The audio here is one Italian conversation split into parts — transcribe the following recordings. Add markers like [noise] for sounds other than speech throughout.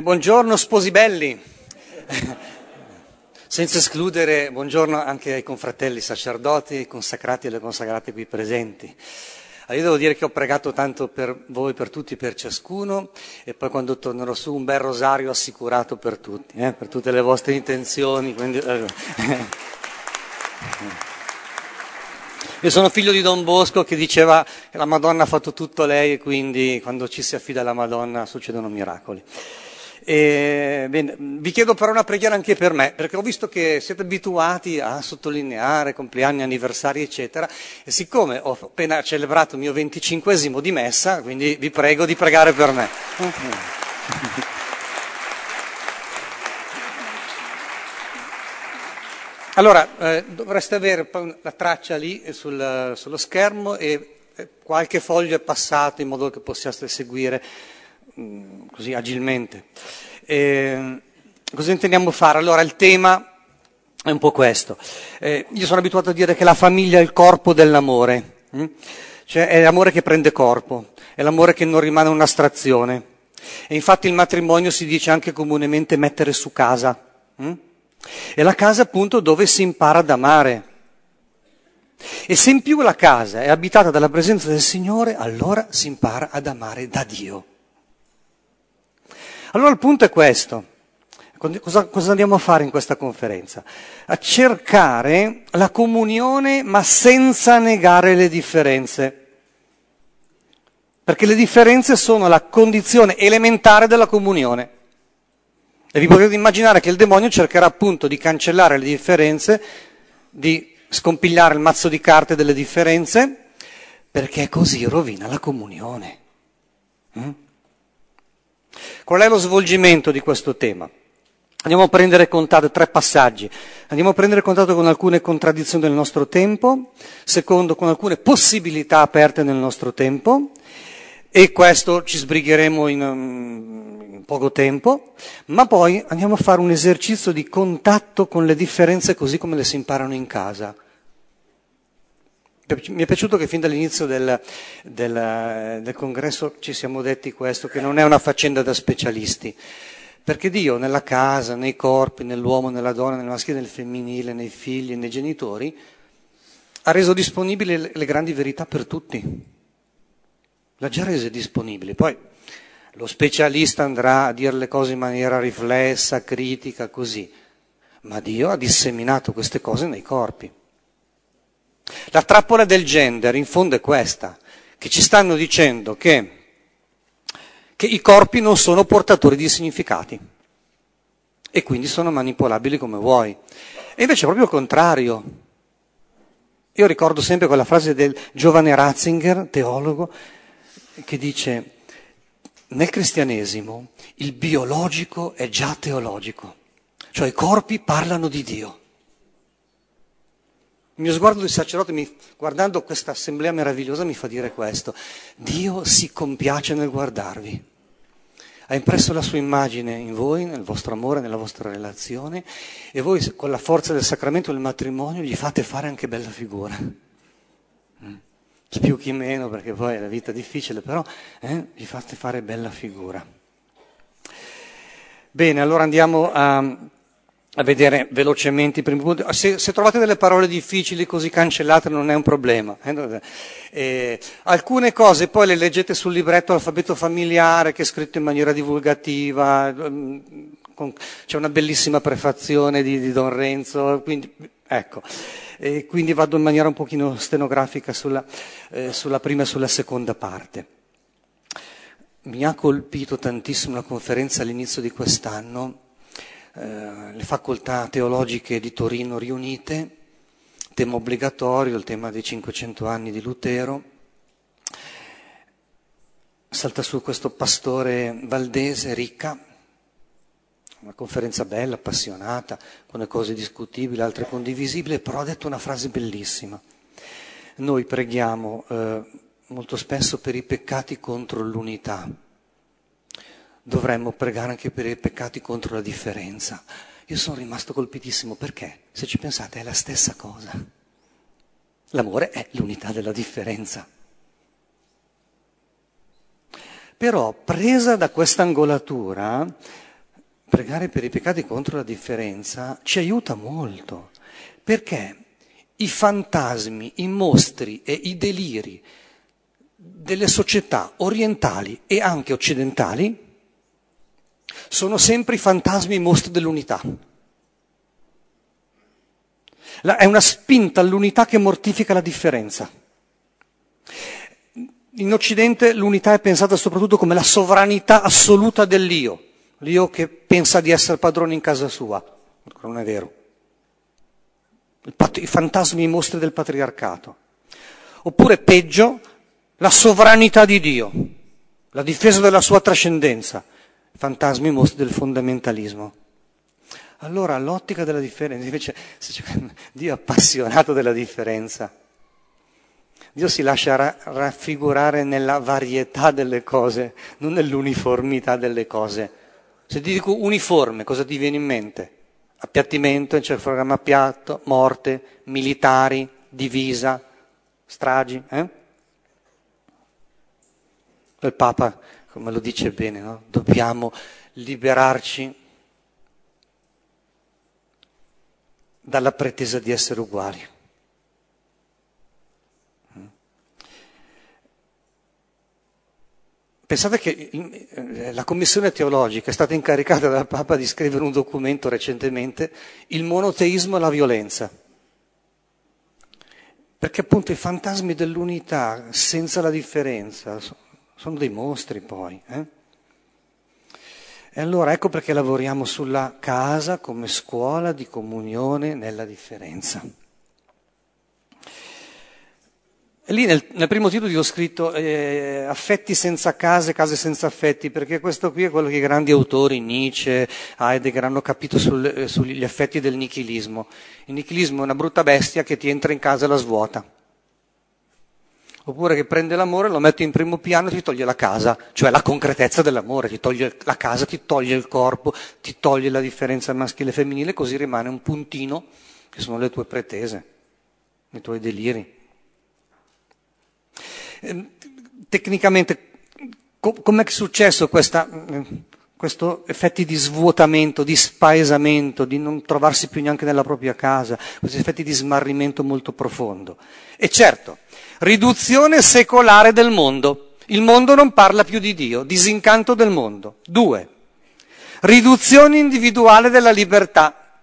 Buongiorno sposi belli, [laughs] senza escludere buongiorno anche ai confratelli sacerdoti, consacrati e alle consacrate qui presenti. Io devo dire che ho pregato tanto per voi, per tutti, per ciascuno e poi quando tornerò su un bel rosario assicurato per tutti, eh, per tutte le vostre intenzioni. Quindi, eh. [laughs] Io sono figlio di Don Bosco che diceva che la Madonna ha fatto tutto lei e quindi quando ci si affida alla Madonna succedono miracoli. E, bene, vi chiedo però una preghiera anche per me, perché ho visto che siete abituati a sottolineare compleanni, anniversari, eccetera, e siccome ho appena celebrato il mio venticinquesimo di messa, quindi vi prego di pregare per me. [laughs] Allora, eh, dovreste avere la traccia lì sul, sullo schermo e qualche foglio è passato in modo che possiate seguire così agilmente. Eh, cosa intendiamo fare? Allora, il tema è un po' questo. Eh, io sono abituato a dire che la famiglia è il corpo dell'amore, hm? cioè è l'amore che prende corpo, è l'amore che non rimane un'astrazione. E infatti il matrimonio si dice anche comunemente mettere su casa. Hm? È la casa appunto dove si impara ad amare. E se in più la casa è abitata dalla presenza del Signore, allora si impara ad amare da Dio. Allora il punto è questo. Cosa, cosa, andiamo a fare in questa conferenza? A cercare la comunione ma senza negare le differenze. Perché le differenze sono la condizione elementare della comunione. E vi potete immaginare che il demonio cercherà appunto di cancellare le differenze, di scompigliare il mazzo di carte delle differenze, perché così rovina la comunione. Mm? Qual è lo svolgimento di questo tema? Andiamo a prendere contatto, tre passaggi. Andiamo a prendere contatto con alcune contraddizioni del nostro tempo, secondo con alcune possibilità aperte nel nostro tempo, e questo ci sbrigheremo in, um, in poco tempo, ma poi andiamo a fare un esercizio di contatto con le differenze così come le si imparano in casa. Mi è piaciuto che fin dall'inizio del, del, del, congresso ci siamo detti questo, che non è una faccenda da specialisti, perché Dio nella casa, nei corpi, nell'uomo, nella donna, nel maschile, nel femminile, nei figli, nei genitori, ha reso disponibili le, grandi verità per tutti. L'ha già rese disponibili. Poi lo specialista andrà a dire le cose in maniera riflessa, critica, così. Ma Dio ha disseminato queste cose nei corpi. La trappola del gender in fondo è questa, che ci stanno dicendo che, che i corpi non sono portatori di significati e quindi sono manipolabili come vuoi. E invece è proprio il contrario. Io ricordo sempre quella frase del giovane Ratzinger, teologo, che dice, nel cristianesimo il biologico è già teologico, cioè i corpi parlano di Dio. Il mio sguardo di sacerdote, mi, guardando questa assemblea meravigliosa, mi fa dire questo. Dio si compiace nel guardarvi. Ha impresso la sua immagine in voi, nel vostro amore, nella vostra relazione, e voi con la forza del sacramento del matrimonio gli fate fare anche bella figura. Mm. Più chi meno, perché poi la vita è difficile, però eh, gli fate fare bella figura. Bene, allora andiamo a a vedere velocemente i primi punti. Se, se, trovate delle parole difficili così cancellate non è un problema. Eh, eh, alcune cose poi le leggete sul libretto alfabeto familiare che è scritto in maniera divulgativa, mm, con, c'è una bellissima prefazione di, di Don Renzo, quindi, ecco. E quindi vado in maniera un pochino stenografica sulla, eh, sulla prima e sulla seconda parte. Mi ha colpito tantissimo la conferenza all'inizio di quest'anno eh, le facoltà teologiche di Torino riunite, tema obbligatorio, il tema dei 500 anni di Lutero. Salta su questo pastore valdese, ricca, una conferenza bella, appassionata, con le cose discutibili, altre condivisibili, però ha detto una frase bellissima. Noi preghiamo eh, molto spesso per i peccati contro l'unità dovremmo pregare anche per i peccati contro la differenza. Io sono rimasto colpitissimo perché, se ci pensate, è la stessa cosa. L'amore è l'unità della differenza. Però presa da questa angolatura, pregare per i peccati contro la differenza ci aiuta molto, perché i fantasmi, i mostri e i deliri delle società orientali e anche occidentali sono sempre i fantasmi mostri dell'unità. è una spinta all'unità che mortifica la differenza. In Occidente l'unità è pensata soprattutto come la sovranità assoluta dell'io, l'io che pensa di essere padrone in casa sua, non è vero. I fantasmi mostri del patriarcato. Oppure peggio, la sovranità di Dio, la difesa della sua trascendenza, fantasmi mostri del fondamentalismo. Allora l'ottica della differenza, invece [laughs] Dio è appassionato della differenza. Dio si lascia ra- raffigurare nella varietà delle cose, non nell'uniformità delle cose. Se ti dico uniforme, cosa ti viene in mente? Appiattimento, encefalogramma piatto, morte, militari, divisa, stragi. Eh? Il Papa, come lo dice bene, no? dobbiamo liberarci dalla pretesa di essere uguali. Pensate che eh, la commissione teologica è stata incaricata dal Papa di scrivere un documento recentemente, il monoteismo e la violenza. Perché appunto i fantasmi dell'unità senza la differenza sono dei mostri poi. Eh? E allora ecco perché lavoriamo sulla casa come scuola di comunione nella differenza. Lì nel, nel, primo titolo ho scritto eh, affetti senza case, case senza affetti, perché questo qui è quello che i grandi autori, Nietzsche, Heidegger, hanno capito sul, eh, sugli effetti del nichilismo. Il nichilismo è una brutta bestia che ti entra in casa e la svuota. Oppure che prende l'amore, lo mette in primo piano e ti toglie la casa, cioè la concretezza dell'amore, ti toglie la casa, ti toglie il corpo, ti toglie la differenza maschile e femminile, così rimane un puntino che sono le tue pretese, i tuoi deliri. Ehm, tecnicamente, co- com'è successo questa, questo effetti di svuotamento, di spaesamento, di non trovarsi più neanche nella propria casa, questi effetti di smarrimento molto profondo? E certo, riduzione secolare del mondo. Il mondo non parla più di Dio, disincanto del mondo. Due, riduzione individuale della libertà,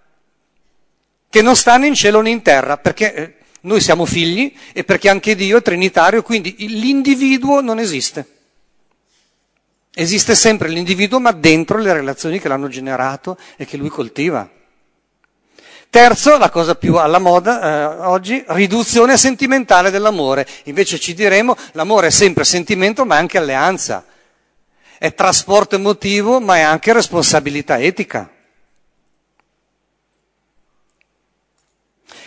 che non sta né in cielo né in terra, perché eh, noi siamo figli e perché anche Dio è trinitario, quindi l'individuo non esiste. Esiste sempre l'individuo, ma dentro le relazioni che l'hanno generato e che lui coltiva. Terzo, la cosa più alla moda eh, oggi, riduzione sentimentale dell'amore. Invece ci diremo, l'amore è sempre sentimento, ma è anche alleanza. È trasporto emotivo, ma è anche responsabilità etica.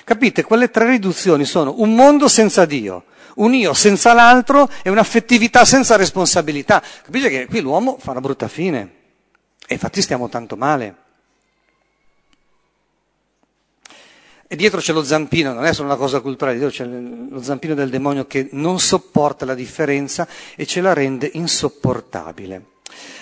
Capite? Quelle tre riduzioni sono un mondo senza Dio, un io senza l'altro e un'affettività senza responsabilità. Capite che qui l'uomo fa una brutta fine e infatti stiamo tanto male. E dietro c'è lo zampino, non è solo una cosa culturale, dietro c'è lo zampino del demonio che non sopporta la differenza e ce la rende insopportabile.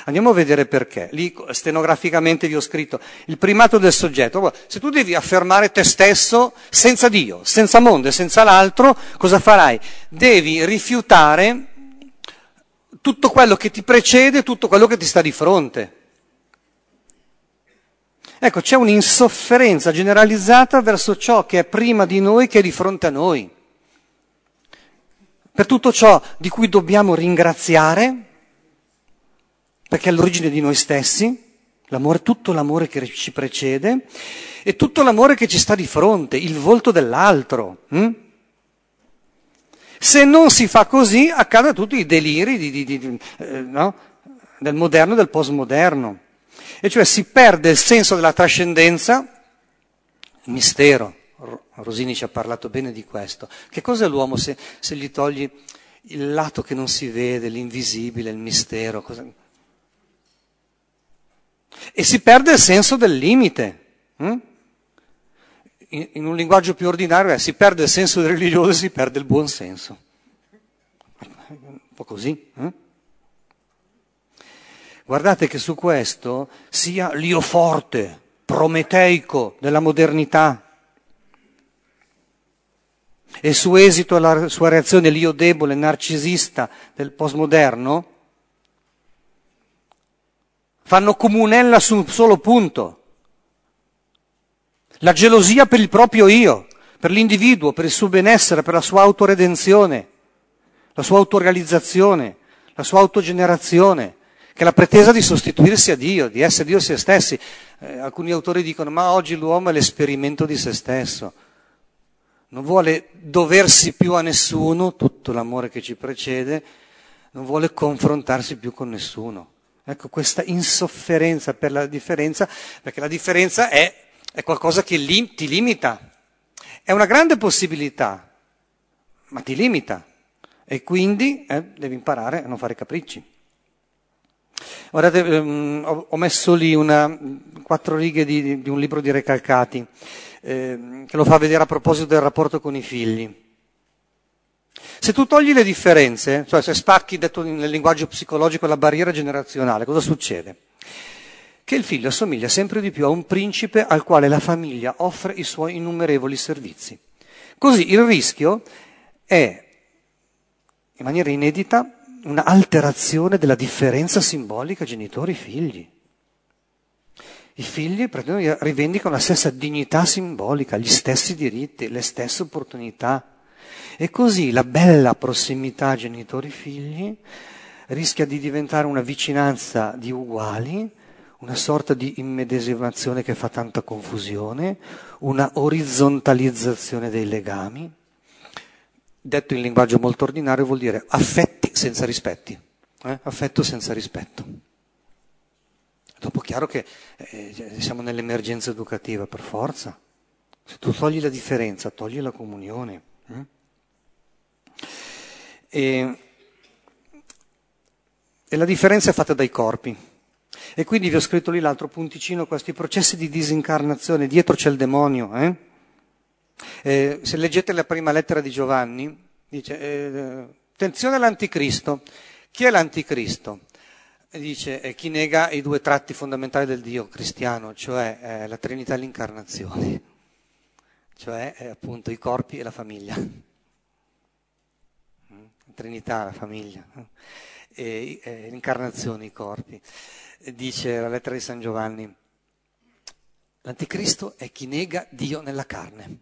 Andiamo a vedere perché. Lì stenograficamente vi ho scritto il primato del soggetto. Se tu devi affermare te stesso senza Dio, senza mondo e senza l'altro, cosa farai? Devi rifiutare tutto quello che ti precede, tutto quello che ti sta di fronte. Ecco, c'è un'insofferenza generalizzata verso ciò che è prima di noi, che è di fronte a noi. Per tutto ciò di cui dobbiamo ringraziare, perché è all'origine di noi stessi, l'amore, tutto l'amore che ci precede e tutto l'amore che ci sta di fronte, il volto dell'altro. Hm? Se non si fa così, accadono tutti i deliri di, di, di, eh, no? del moderno e del postmoderno. E cioè si perde il senso della trascendenza, il mistero. Rosini ci ha parlato bene di questo. Che cos'è l'uomo se, se gli togli il lato che non si vede, l'invisibile, il mistero? Cosa, e si perde il senso del limite. Hm? In, un linguaggio più ordinario è si perde il senso del religioso e si perde il buon senso. Un po' così. Eh? Guardate che su questo sia l'io forte, prometeico della modernità e su esito alla sua reazione l'io debole, narcisista del postmoderno, fanno comunella su un solo punto. La gelosia per il proprio io, per l'individuo, per il suo benessere, per la sua autoredenzione, la sua autorealizzazione, la sua autogenerazione, che è la pretesa di sostituirsi a Dio, di essere Dio se stessi. Eh, alcuni autori dicono ma oggi l'uomo è l'esperimento di se stesso non vuole doversi più a nessuno, tutto l'amore che ci precede, non vuole confrontarsi più con nessuno. Ecco questa insofferenza per la differenza, perché la differenza è, è qualcosa che lim, ti limita. È una grande possibilità, ma ti limita. E quindi eh, devi imparare a non fare capricci. Guardate, ehm, ho, ho, messo lì una, quattro righe di, di un libro di Recalcati eh, che lo fa vedere a proposito del rapporto con i figli. Se tu togli le differenze, cioè se spacchi, detto nel linguaggio psicologico, la barriera generazionale, cosa succede? Che il figlio assomiglia sempre di più a un principe al quale la famiglia offre i suoi innumerevoli servizi. Così il rischio è, in maniera inedita, un'alterazione della differenza simbolica genitori-figli. I figli rivendicano la stessa dignità simbolica, gli stessi diritti, le stesse opportunità. E così la bella prossimità genitori-figli rischia di diventare una vicinanza di uguali, una sorta di immedesimazione che fa tanta confusione, una orizzontalizzazione dei legami. Detto in linguaggio molto ordinario vuol dire affetti senza rispetti, eh? affetto senza rispetto. Dopo è chiaro che eh, siamo nell'emergenza educativa per forza. Se tu togli la differenza, togli la comunione. Eh? E, e la differenza è fatta dai corpi. E quindi vi ho scritto lì l'altro punticino, questi processi di disincarnazione, dietro c'è il demonio. Eh? Eh, se leggete la prima lettera di Giovanni, dice, eh, attenzione all'anticristo. Chi è l'anticristo? dice eh, chi nega i due tratti fondamentali del Dio cristiano, cioè eh, la Trinità e l'incarnazione, cioè eh, appunto i corpi e la famiglia. Trinità, la famiglia, e, e l'incarnazione, i corpi. Dice la lettera di San Giovanni, l'anticristo è chi nega Dio nella carne.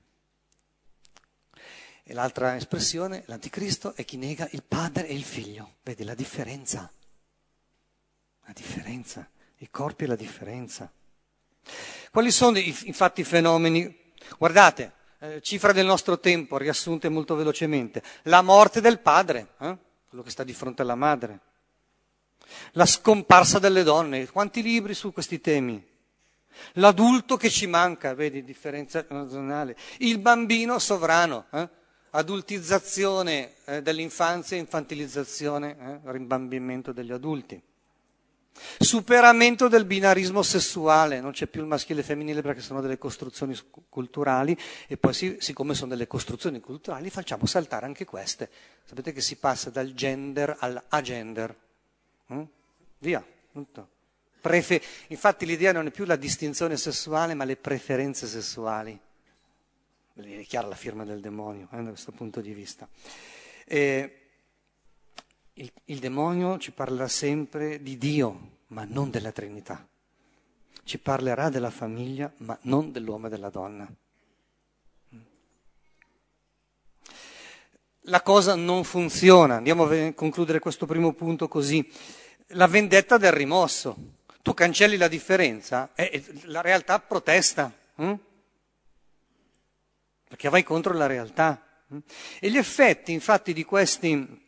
E l'altra espressione, l'anticristo è chi nega il padre e il figlio. Vedi la differenza? La differenza, i corpi e la differenza. Quali sono infatti i fenomeni? Guardate, eh, cifra del nostro tempo, riassunte molto velocemente. La morte del padre, eh? quello che sta di fronte alla madre. La scomparsa delle donne, quanti libri su questi temi? L'adulto che ci manca, vedi, differenza nazionale. Il bambino sovrano, eh? adultizzazione eh, dell'infanzia infantilizzazione, eh? rimbambimento degli adulti. Superamento del binarismo sessuale, non c'è più il maschile e il femminile perché sono delle costruzioni culturali e poi siccome sono delle costruzioni culturali facciamo saltare anche queste. Sapete che si passa dal gender all'agender. Mm? Via. Prefe- Infatti l'idea non è più la distinzione sessuale ma le preferenze sessuali. È chiara la firma del demonio eh, da questo punto di vista. E il, il demonio ci parlerà sempre di Dio, ma non della Trinità. Ci parlerà della famiglia, ma non dell'uomo e della donna. La cosa non funziona. Andiamo a concludere questo primo punto così. La vendetta del rimosso. Tu cancelli la differenza e la realtà protesta. Hm? Perché vai contro la realtà. Hm? E gli effetti, infatti, di questi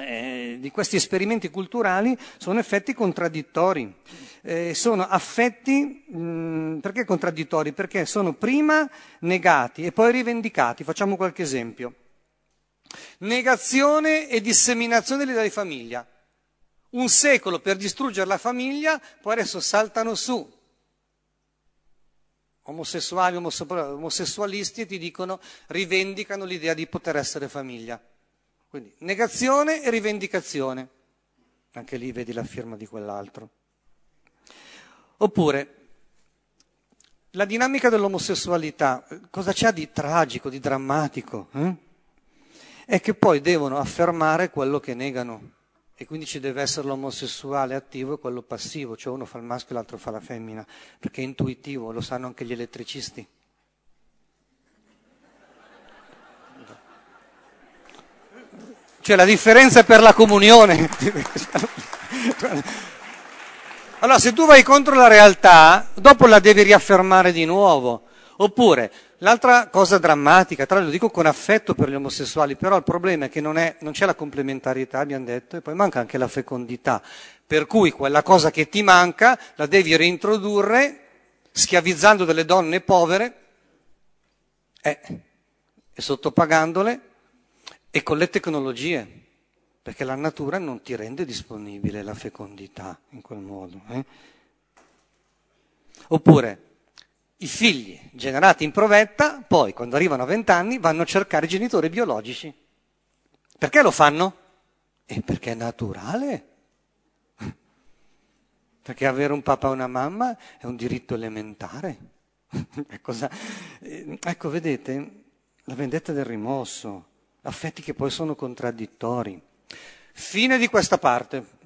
eh, di questi esperimenti culturali sono effetti contraddittori. Eh, sono affetti, mh, mm, perché contraddittori? Perché sono prima negati e poi rivendicati. Facciamo qualche esempio. Negazione e disseminazione dell'idea di famiglia. Un secolo per distruggere la famiglia, poi adesso saltano su omosessuali, omosessualisti e ti dicono, rivendicano l'idea di poter essere famiglia. Quindi negazione e rivendicazione. Anche lì vedi la firma di quell'altro. Oppure, la dinamica dell'omosessualità, cosa c'ha di tragico, di drammatico? Eh? È che poi devono affermare quello che negano. E quindi ci deve essere l'omosessuale attivo e quello passivo, cioè uno fa il maschio e l'altro fa la femmina, perché è intuitivo, lo sanno anche gli elettricisti. Cioè la differenza è per la comunione. Allora, se tu vai contro la realtà, dopo la devi riaffermare di nuovo. Oppure, l'altra cosa drammatica, tra l'altro lo dico con affetto per gli omosessuali, però il problema è che non, è, non c'è la complementarietà, abbiamo detto, e poi manca anche la fecondità. Per cui quella cosa che ti manca la devi reintrodurre schiavizzando delle donne povere eh, e sottopagandole e con le tecnologie perché la natura non ti rende disponibile la fecondità in quel modo. Eh? Oppure i figli generati in provetta, poi quando arrivano a vent'anni vanno a cercare genitori biologici. Perché lo fanno? E perché è naturale. [laughs] Perché avere un papà e una mamma è un diritto elementare. [laughs] Eh, ecco, vedete, la vendetta del rimosso, affetti che poi sono contraddittori. Fine di questa parte.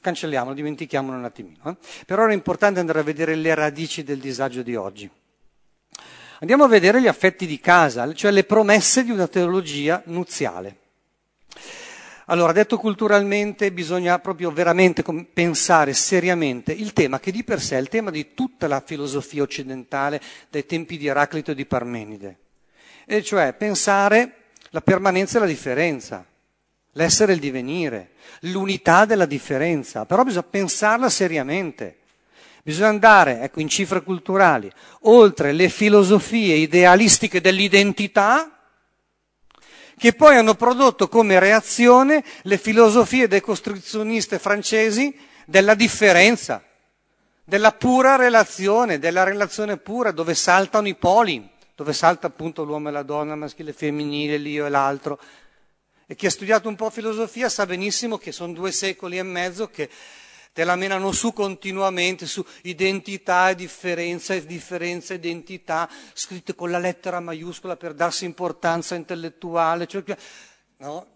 Cancelliamo, dimentichiamolo un attimino. Eh? Per ora importante andare a vedere le radici del disagio di oggi. Andiamo a vedere gli affetti di casa, cioè le promesse di una teologia nuziale. Allora, detto culturalmente, bisogna proprio veramente pensare seriamente il tema che di per sé è il tema di tutta la filosofia occidentale dai tempi di Eraclito e di Parmenide, e cioè pensare la permanenza e la differenza l'essere e il divenire, l'unità della differenza, però bisogna pensarla seriamente. Bisogna andare, ecco, in cifre culturali, oltre le filosofie idealistiche dell'identità, che poi hanno prodotto come reazione le filosofie decostruzioniste francesi della differenza, della pura relazione, della relazione pura, dove saltano i poli, dove salta appunto l'uomo e la donna, maschile e femminile, l'io e l'altro, e chi ha studiato un po' filosofia sa benissimo che sono due secoli e mezzo che te la menano su continuamente, su identità e differenza, e differenza e identità, scritte con la lettera maiuscola per darsi importanza intellettuale, cioè, no?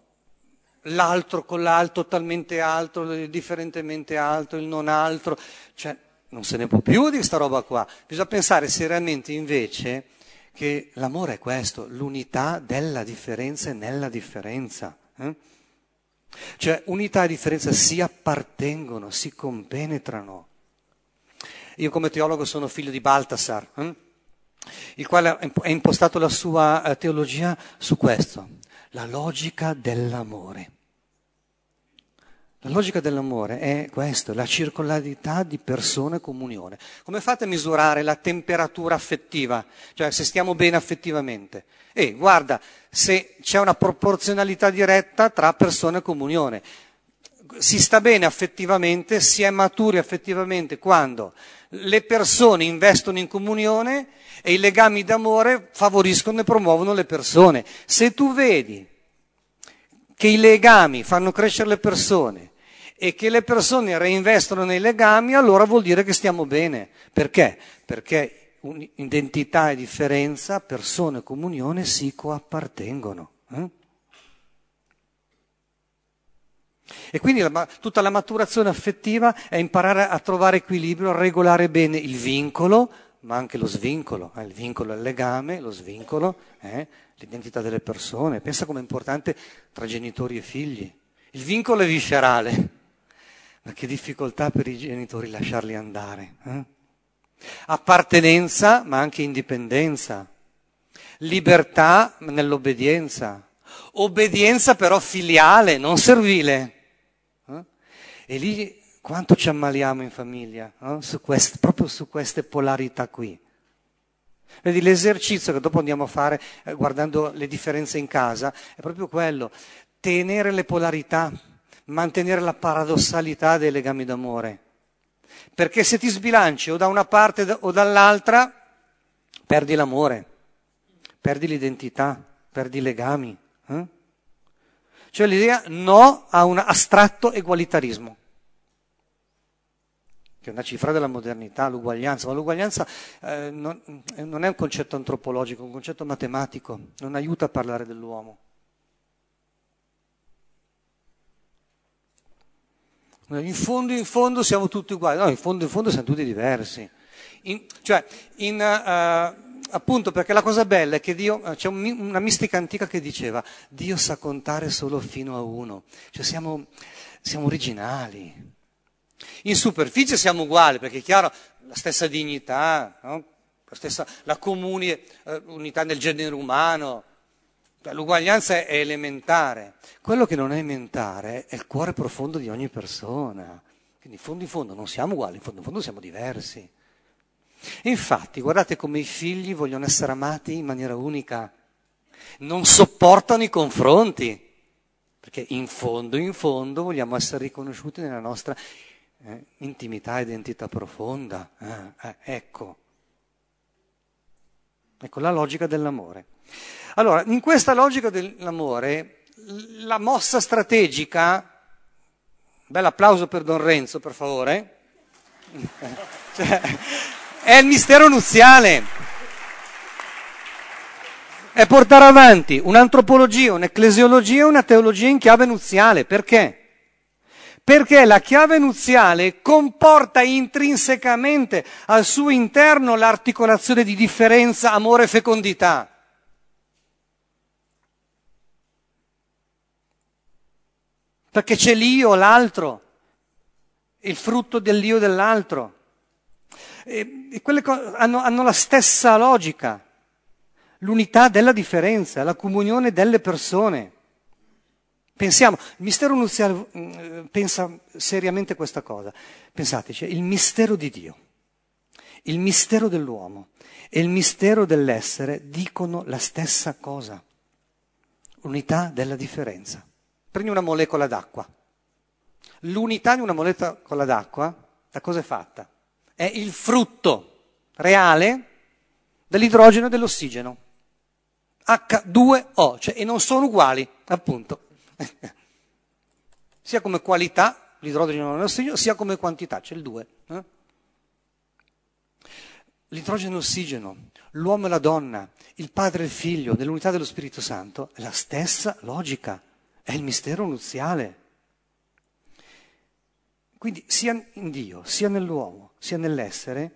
l'altro con l'altro talmente alto, differentemente alto, il non altro, cioè non se ne può più di questa roba qua. Bisogna pensare seriamente invece che l'amore è questo, l'unità della differenza e nella differenza. Eh? Cioè unità e differenza si appartengono, si compenetrano. Io come teologo sono figlio di Baltasar, eh? il quale ha impostato la sua eh, teologia su questo, la logica dell'amore. La logica dell'amore è questo, la circolarità di persone e comunione. Come fate a misurare la temperatura affettiva? Cioè se stiamo bene affettivamente? E guarda, se c'è una proporzionalità diretta tra persone e comunione. Si sta bene affettivamente, si è maturi affettivamente quando le persone investono in comunione e i legami d'amore favoriscono e promuovono le persone. Se tu vedi che i legami fanno crescere le persone, e che le persone reinvestono nei legami, allora vuol dire che stiamo bene. Perché? Perché identità e differenza, persone e comunione si coappartengono. Eh? E quindi la, tutta la maturazione affettiva è imparare a trovare equilibrio, a regolare bene il vincolo, ma anche lo svincolo. Eh? Il vincolo è il legame, lo svincolo è l'identità delle persone. Pensa com'è importante tra genitori e figli. Il vincolo è viscerale, ma che difficoltà per i genitori lasciarli andare. Eh? Appartenenza, ma anche indipendenza. Libertà nell'obbedienza. Obbedienza però filiale, non servile. Eh? E lì quanto ci ammaliamo in famiglia, no? su queste, proprio su queste polarità qui. Vedi, l'esercizio che dopo andiamo a fare eh, guardando le differenze in casa è proprio quello, tenere le polarità mantenere la paradossalità dei legami d'amore. Perché se ti sbilanci o da una parte o dall'altra, perdi l'amore, perdi l'identità, perdi i legami. Eh? Cioè l'idea no a un astratto egualitarismo. che è una cifra della modernità, l'uguaglianza, ma l'uguaglianza eh, non, non è un concetto antropologico, è un concetto matematico, non aiuta a parlare dell'uomo. In fondo, in fondo siamo tutti uguali, no, in fondo, in fondo siamo tutti diversi. In, cioè, in, uh, appunto perché la cosa bella è che Dio, c'è un, una mistica antica che diceva, Dio sa contare solo fino a uno, cioè siamo, siamo originali. In superficie siamo uguali, perché è chiaro, la stessa dignità, no? la, stessa, la comune eh, unità del genere umano, l'uguaglianza è elementare. Quello che non è elementare è il cuore profondo di ogni persona. Quindi in fondo in fondo non siamo uguali, in fondo in fondo siamo diversi. Infatti, guardate come i figli vogliono essere amati in maniera unica, non sopportano i confronti, perché in fondo, in fondo vogliamo essere riconosciuti nella nostra eh, intimità, identità profonda. Eh, eh, ecco. Ecco la logica dell'amore. Allora, in questa logica dell'amore, la mossa strategica, bel applauso per Don Renzo, per favore, [laughs] cioè, è il mistero nuziale. È portare avanti un'antropologia, un'ecclesiologia, una teologia in chiave nuziale. Perché? perché la chiave nuziale comporta intrinsecamente al suo interno l'articolazione di differenza, amore e fecondità. Perché c'è l'io, l'altro, il frutto dell'io dell'altro. E, e quelle cose hanno, hanno la stessa logica, l'unità della differenza, la comunione delle persone. Pensiamo, il mistero nuziale mm, pensa seriamente questa cosa. Pensateci, il mistero di Dio, il mistero dell'uomo e il mistero dell'essere dicono la stessa cosa. Unità della differenza. Prendi una molecola d'acqua. L'unità di una molecola d'acqua, da cosa è fatta? È il frutto reale dell'idrogeno e dell'ossigeno. H2O, cioè, e non sono uguali, appunto. [laughs] sia come qualità, l'idrogeno nell'ossigeno, sia come quantità, c'è il 2. Eh? L'idrogeno e l'ossigeno, l'uomo e la donna, il padre e il figlio, nell'unità dello Spirito Santo, è la stessa logica, è il mistero nuziale. Quindi sia in Dio, sia nell'uomo, sia nell'essere,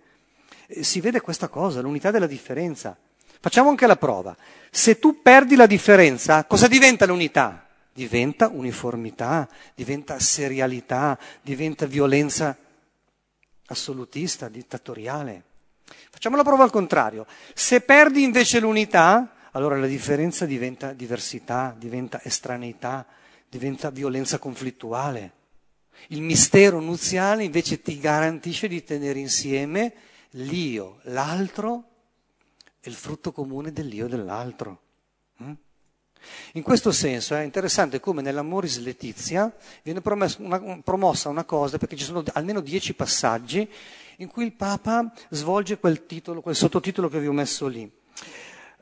eh, si vede questa cosa, l'unità della differenza. Facciamo anche la prova. Se tu perdi la differenza, cosa diventa l'unità? diventa uniformità, diventa serialità, diventa violenza assolutista, dittatoriale. Facciamo la prova al contrario. Se perdi invece l'unità, allora la differenza diventa diversità, diventa estraneità, diventa violenza conflittuale. Il mistero nuziale invece ti garantisce di tenere insieme l'io, l'altro e il frutto comune dell'io dell'altro. Mm? In questo senso è interessante come nell'Amoris Letizia viene una, promossa una cosa, perché ci sono almeno dieci passaggi in cui il Papa svolge quel, titolo, quel sottotitolo che vi ho messo lì.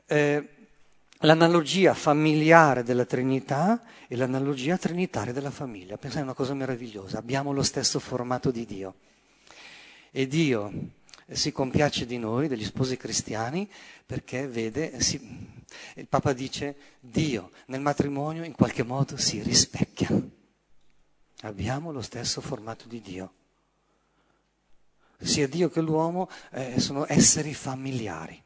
Eh, l'analogia familiare della Trinità e l'analogia trinitaria della famiglia. Pensate, è una cosa meravigliosa, abbiamo lo stesso formato di Dio. E Dio si compiace di noi, degli sposi cristiani, perché vede, si, il Papa dice, Dio nel matrimonio in qualche modo si rispecchia. Abbiamo lo stesso formato di Dio. Sia Dio che l'uomo eh, sono esseri familiari.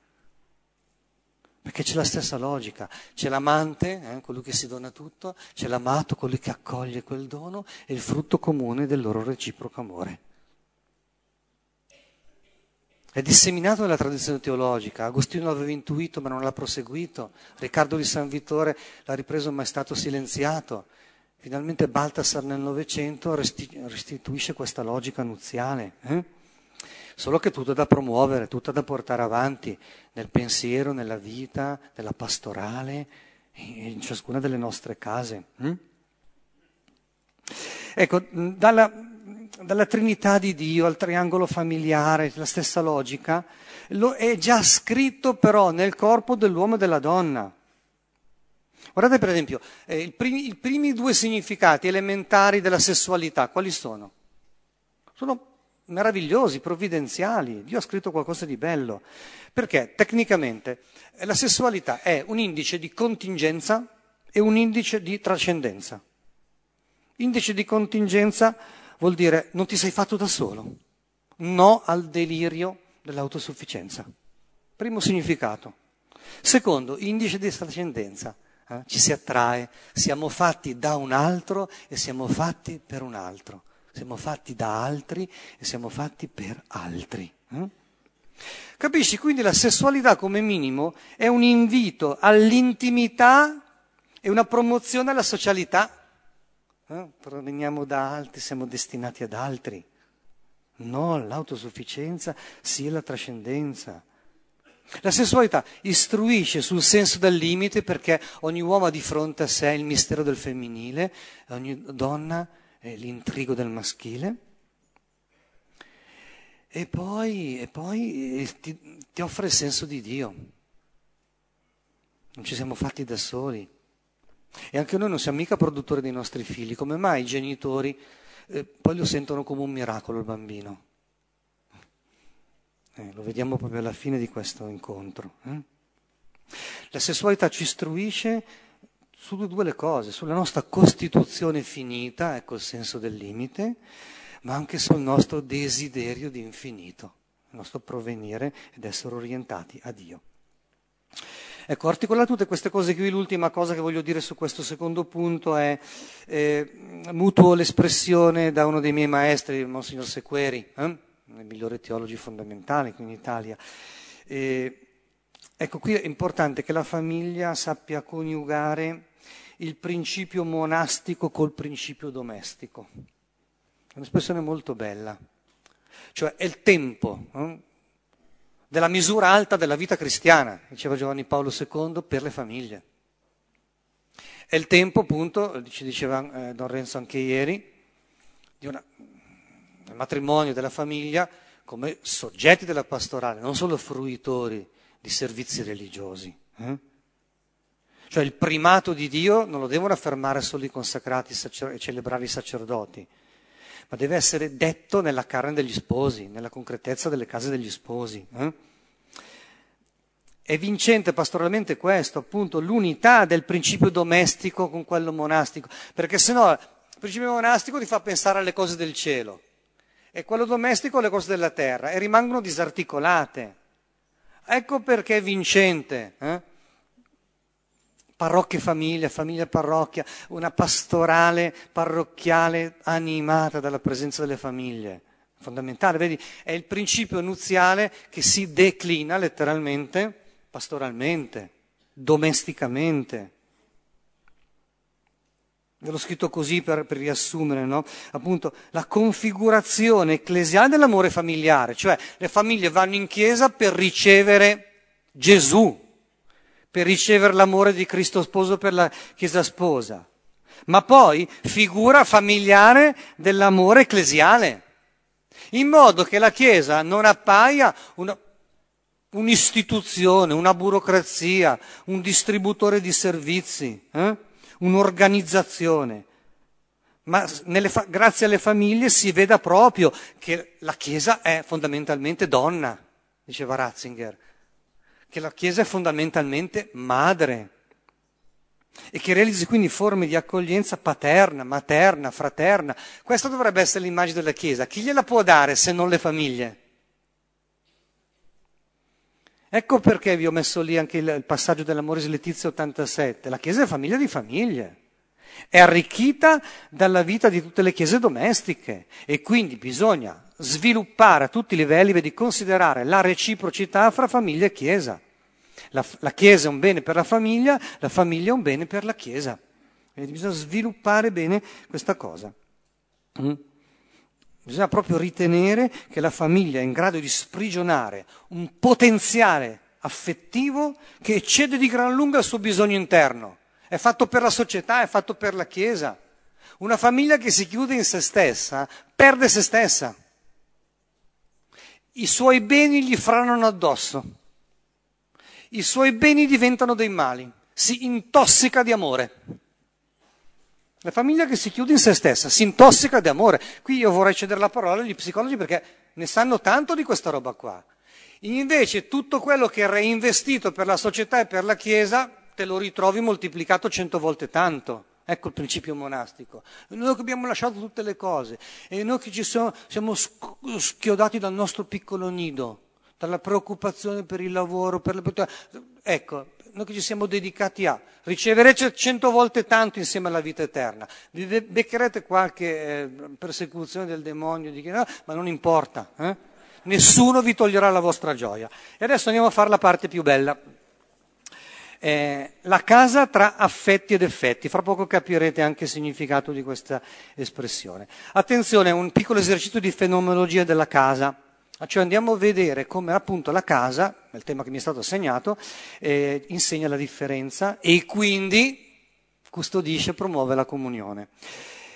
Perché c'è la stessa logica, c'è l'amante, eh, colui che si dona tutto, c'è l'amato, colui che accoglie quel dono, e il frutto comune del loro reciproco amore. È disseminato nella tradizione teologica. Agostino l'aveva intuito ma non l'ha proseguito. Riccardo di San Vittore l'ha ripreso ma è stato silenziato. Finalmente Baltasar nel Novecento restituisce questa logica nuziale. Eh? Solo che tutto è da promuovere, tutto è da portare avanti nel pensiero, nella vita, nella pastorale, in ciascuna delle nostre case. Eh? Ecco, dalla, dalla Trinità di Dio al triangolo familiare, la stessa logica, lo è già scritto però nel corpo dell'uomo e della donna. Guardate per esempio, eh, i, primi, i primi due significati elementari della sessualità, quali sono? Sono meravigliosi, provvidenziali. Dio ha scritto qualcosa di bello. Perché tecnicamente la sessualità è un indice di contingenza e un indice di trascendenza. Indice di contingenza vuol dire non ti sei fatto da solo, no al delirio dell'autosufficienza. Primo significato. Secondo, indice di trascendenza. Eh? Ci si attrae, siamo fatti da un altro e siamo fatti per un altro. Siamo fatti da altri e siamo fatti per altri. Eh? Capisci? Quindi la sessualità come minimo è un invito all'intimità e una promozione alla socialità. Eh? Proveniamo da altri, siamo destinati ad altri. No, l'autosufficienza sia la trascendenza. La sessualità istruisce sul senso del limite perché ogni uomo ha di fronte a sé il mistero del femminile, ogni donna è l'intrigo del maschile. E poi, e poi eh, ti, ti offre il senso di Dio. Non ci siamo fatti da soli. E anche noi non siamo mica produttori dei nostri figli. Come mai i genitori eh, poi lo sentono come un miracolo il bambino? Eh, lo vediamo proprio alla fine di questo incontro. Eh? La sessualità ci istruisce su due le cose, sulla nostra costituzione finita, ecco il senso del limite, ma anche sul nostro desiderio di infinito, il nostro provenire ed essere orientati a Dio. Ecco, articolare tutte queste cose qui, l'ultima cosa che voglio dire su questo secondo punto è, eh, mutuo l'espressione da uno dei miei maestri, il Monsignor Sequeri, eh? uno dei migliori teologi fondamentali qui in Italia. E, ecco, qui è importante che la famiglia sappia coniugare il principio monastico col principio domestico. È un'espressione molto bella. Cioè è il tempo eh, della misura alta della vita cristiana, diceva Giovanni Paolo II, per le famiglie. È il tempo, appunto, ci diceva eh, Don Renzo anche ieri, una, del matrimonio, della famiglia, come soggetti della pastorale, non solo fruitori di servizi religiosi. Eh? Cioè il primato di Dio non lo devono affermare solo i consacrati e celebrare i sacerdoti, ma deve essere detto nella carne degli sposi, nella concretezza delle case degli sposi. Eh? È vincente pastoralmente questo, appunto, l'unità del principio domestico con quello monastico, perché se no il principio monastico ti fa pensare alle cose del cielo e quello domestico alle cose della terra e rimangono disarticolate. Ecco perché è vincente. Eh? Parrocchia famiglia, famiglia parrocchia, una pastorale parrocchiale animata dalla presenza delle famiglie. Fondamentale, vedi, è il principio nuziale che si declina letteralmente, pastoralmente, domesticamente. Ve l'ho scritto così per, per riassumere, no? Appunto, la configurazione ecclesiale dell'amore familiare, cioè le famiglie vanno in chiesa per ricevere Gesù, per ricevere l'amore di Cristo sposo per la chiesa sposa, ma poi figura familiare dell'amore ecclesiale, in modo che la chiesa non appaia una, un'istituzione, una burocrazia, un distributore di servizi. Eh? un'organizzazione. Ma fa- grazie alle famiglie si veda proprio che la Chiesa è fondamentalmente donna, diceva Ratzinger, che la Chiesa è fondamentalmente madre e che realizzi quindi forme di accoglienza paterna, materna, fraterna. Questa dovrebbe essere l'immagine della Chiesa. Chi gliela può dare se non le famiglie? Ecco perché vi ho messo lì anche il, passaggio dell'Amoris Letizia 87. La Chiesa è famiglia di famiglie. È arricchita dalla vita di tutte le chiese domestiche e quindi bisogna sviluppare a tutti i livelli, vedi, considerare la reciprocità fra famiglia e Chiesa. La, la, Chiesa è un bene per la famiglia, la famiglia è un bene per la Chiesa. Quindi bisogna sviluppare bene questa cosa. Mm? Bisogna proprio ritenere che la famiglia è in grado di sprigionare un potenziale affettivo che eccede di gran lunga il suo bisogno interno. È fatto per la società, è fatto per la Chiesa. Una famiglia che si chiude in se stessa perde se stessa. I suoi beni gli franano addosso. I suoi beni diventano dei mali. Si intossica di amore. La famiglia che si chiude in se stessa, si intossica di amore. Qui io vorrei cedere la parola agli psicologi perché ne sanno tanto di questa roba qua. Invece tutto quello che è reinvestito per la società e per la Chiesa te lo ritrovi moltiplicato cento volte tanto. Ecco il principio monastico. Noi che abbiamo lasciato tutte le cose e noi che ci siamo, siamo schiodati dal nostro piccolo nido, dalla preoccupazione per il lavoro, per le... Ecco, noi che ci siamo dedicati a ricevere cento volte tanto insieme alla vita eterna. Vi beccherete qualche eh, persecuzione del demonio, di chi, no, ma non importa. Eh? Nessuno vi toglierà la vostra gioia. E adesso andiamo a fare la parte più bella. Eh, la casa tra affetti ed effetti. Fra poco capirete anche il significato di questa espressione. Attenzione, un piccolo esercizio di fenomenologia della casa. Cioè andiamo a vedere come appunto la casa, il tema che mi è stato assegnato, eh, insegna la differenza e quindi custodisce e promuove la comunione.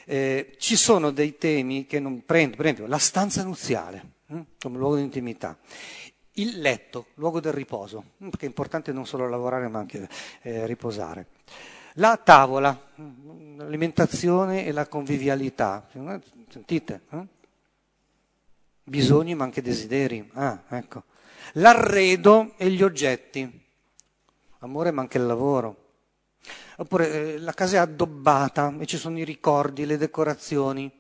Eh, ci sono dei temi che non prendo, per esempio la stanza nuziale, hm, come luogo di intimità, il letto, luogo del riposo, perché è importante non solo lavorare ma anche eh, riposare. La tavola, l'alimentazione e la convivialità, sentite? Eh? bisogni ma anche desideri. Ah, ecco. L'arredo e gli oggetti. Amore ma anche il lavoro. Oppure eh, la casa è addobbata e ci sono i ricordi, le decorazioni.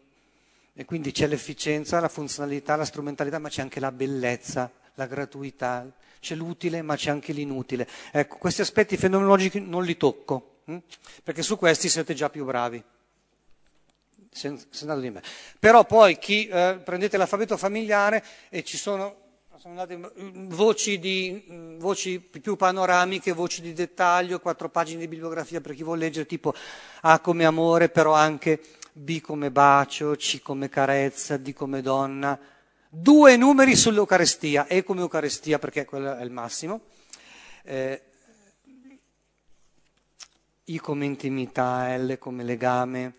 E quindi c'è l'efficienza, la funzionalità, la strumentalità, ma c'è anche la bellezza, la gratuità. C'è l'utile, ma c'è anche l'inutile. Ecco, questi aspetti fenomenologici non li tocco, hm? perché su questi siete già più bravi sendato di me. Però poi chi eh, prendete l'alfabeto familiare e ci sono, sono mm, voci, di, mm, voci, più panoramiche, voci di dettaglio, quattro pagine di bibliografia per chi vuole leggere, tipo A come amore, però anche B come bacio, C come carezza, D come donna. Due numeri sull'Eucarestia, E come Eucarestia perché quello è il massimo. Eh, I come intimità, L come legame,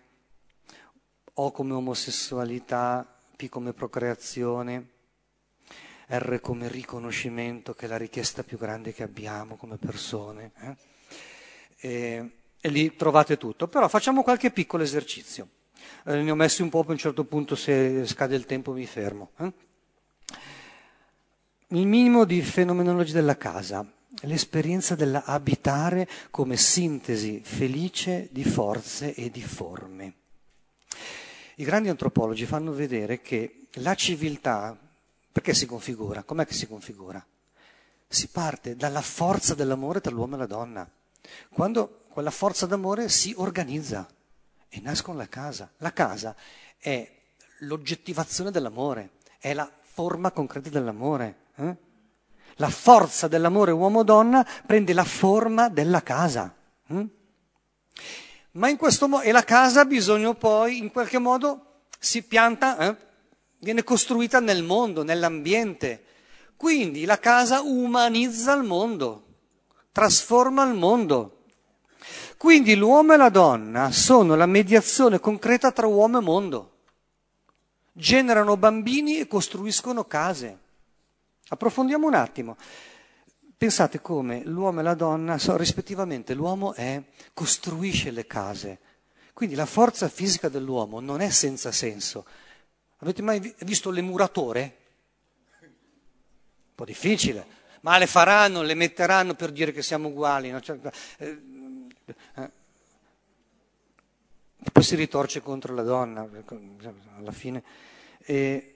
o come omosessualità, P come procreazione, R come riconoscimento, che è la richiesta più grande che abbiamo come persone. Eh? E, e, lì trovate tutto. Però facciamo qualche piccolo esercizio. Eh, ne ho messi un po', a un certo punto se scade il tempo mi fermo. Eh? Il minimo di fenomenologia della casa, l'esperienza dell'abitare come sintesi felice di forze e di forme. I grandi antropologi fanno vedere che la civiltà, perché si configura? Com'è che si configura? Si parte dalla forza dell'amore tra l'uomo e la donna. Quando quella forza d'amore si organizza e nascono la casa. La casa è l'oggettivazione dell'amore, è la forma concreta dell'amore. Eh? La forza dell'amore uomo-donna prende la forma della casa. Eh? Ma in questo modo, e la casa ha bisogno poi, in qualche modo, si pianta, eh? viene costruita nel mondo, nell'ambiente. Quindi la casa umanizza il mondo, trasforma il mondo. Quindi l'uomo e la donna sono la mediazione concreta tra uomo e mondo. Generano bambini e costruiscono case. Approfondiamo un attimo. Pensate come l'uomo e la donna, rispettivamente, l'uomo è, costruisce le case. Quindi la forza fisica dell'uomo non è senza senso. Avete mai visto l'emuratore? Un po' difficile, ma le faranno, le metteranno per dire che siamo uguali. No? Cioè, eh, eh. Poi si ritorce contro la donna, alla fine. E,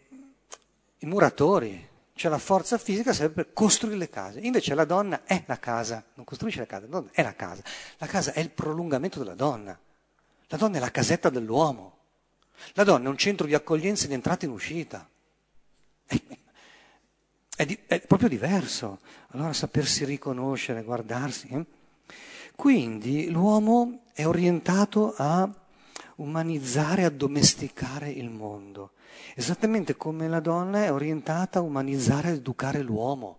I muratori, cioè la forza fisica serve per costruire le case. Invece la donna è la casa, non costruisce la casa, la donna è la casa. La casa è il prolungamento della donna. La donna è la casetta dell'uomo. La donna è un centro di accoglienza in entrata e in uscita. È, è, di, è proprio diverso. Allora sapersi riconoscere, guardarsi. Eh? Quindi l'uomo è orientato a umanizzare, a domesticare il mondo esattamente come la donna è orientata a umanizzare ed educare l'uomo.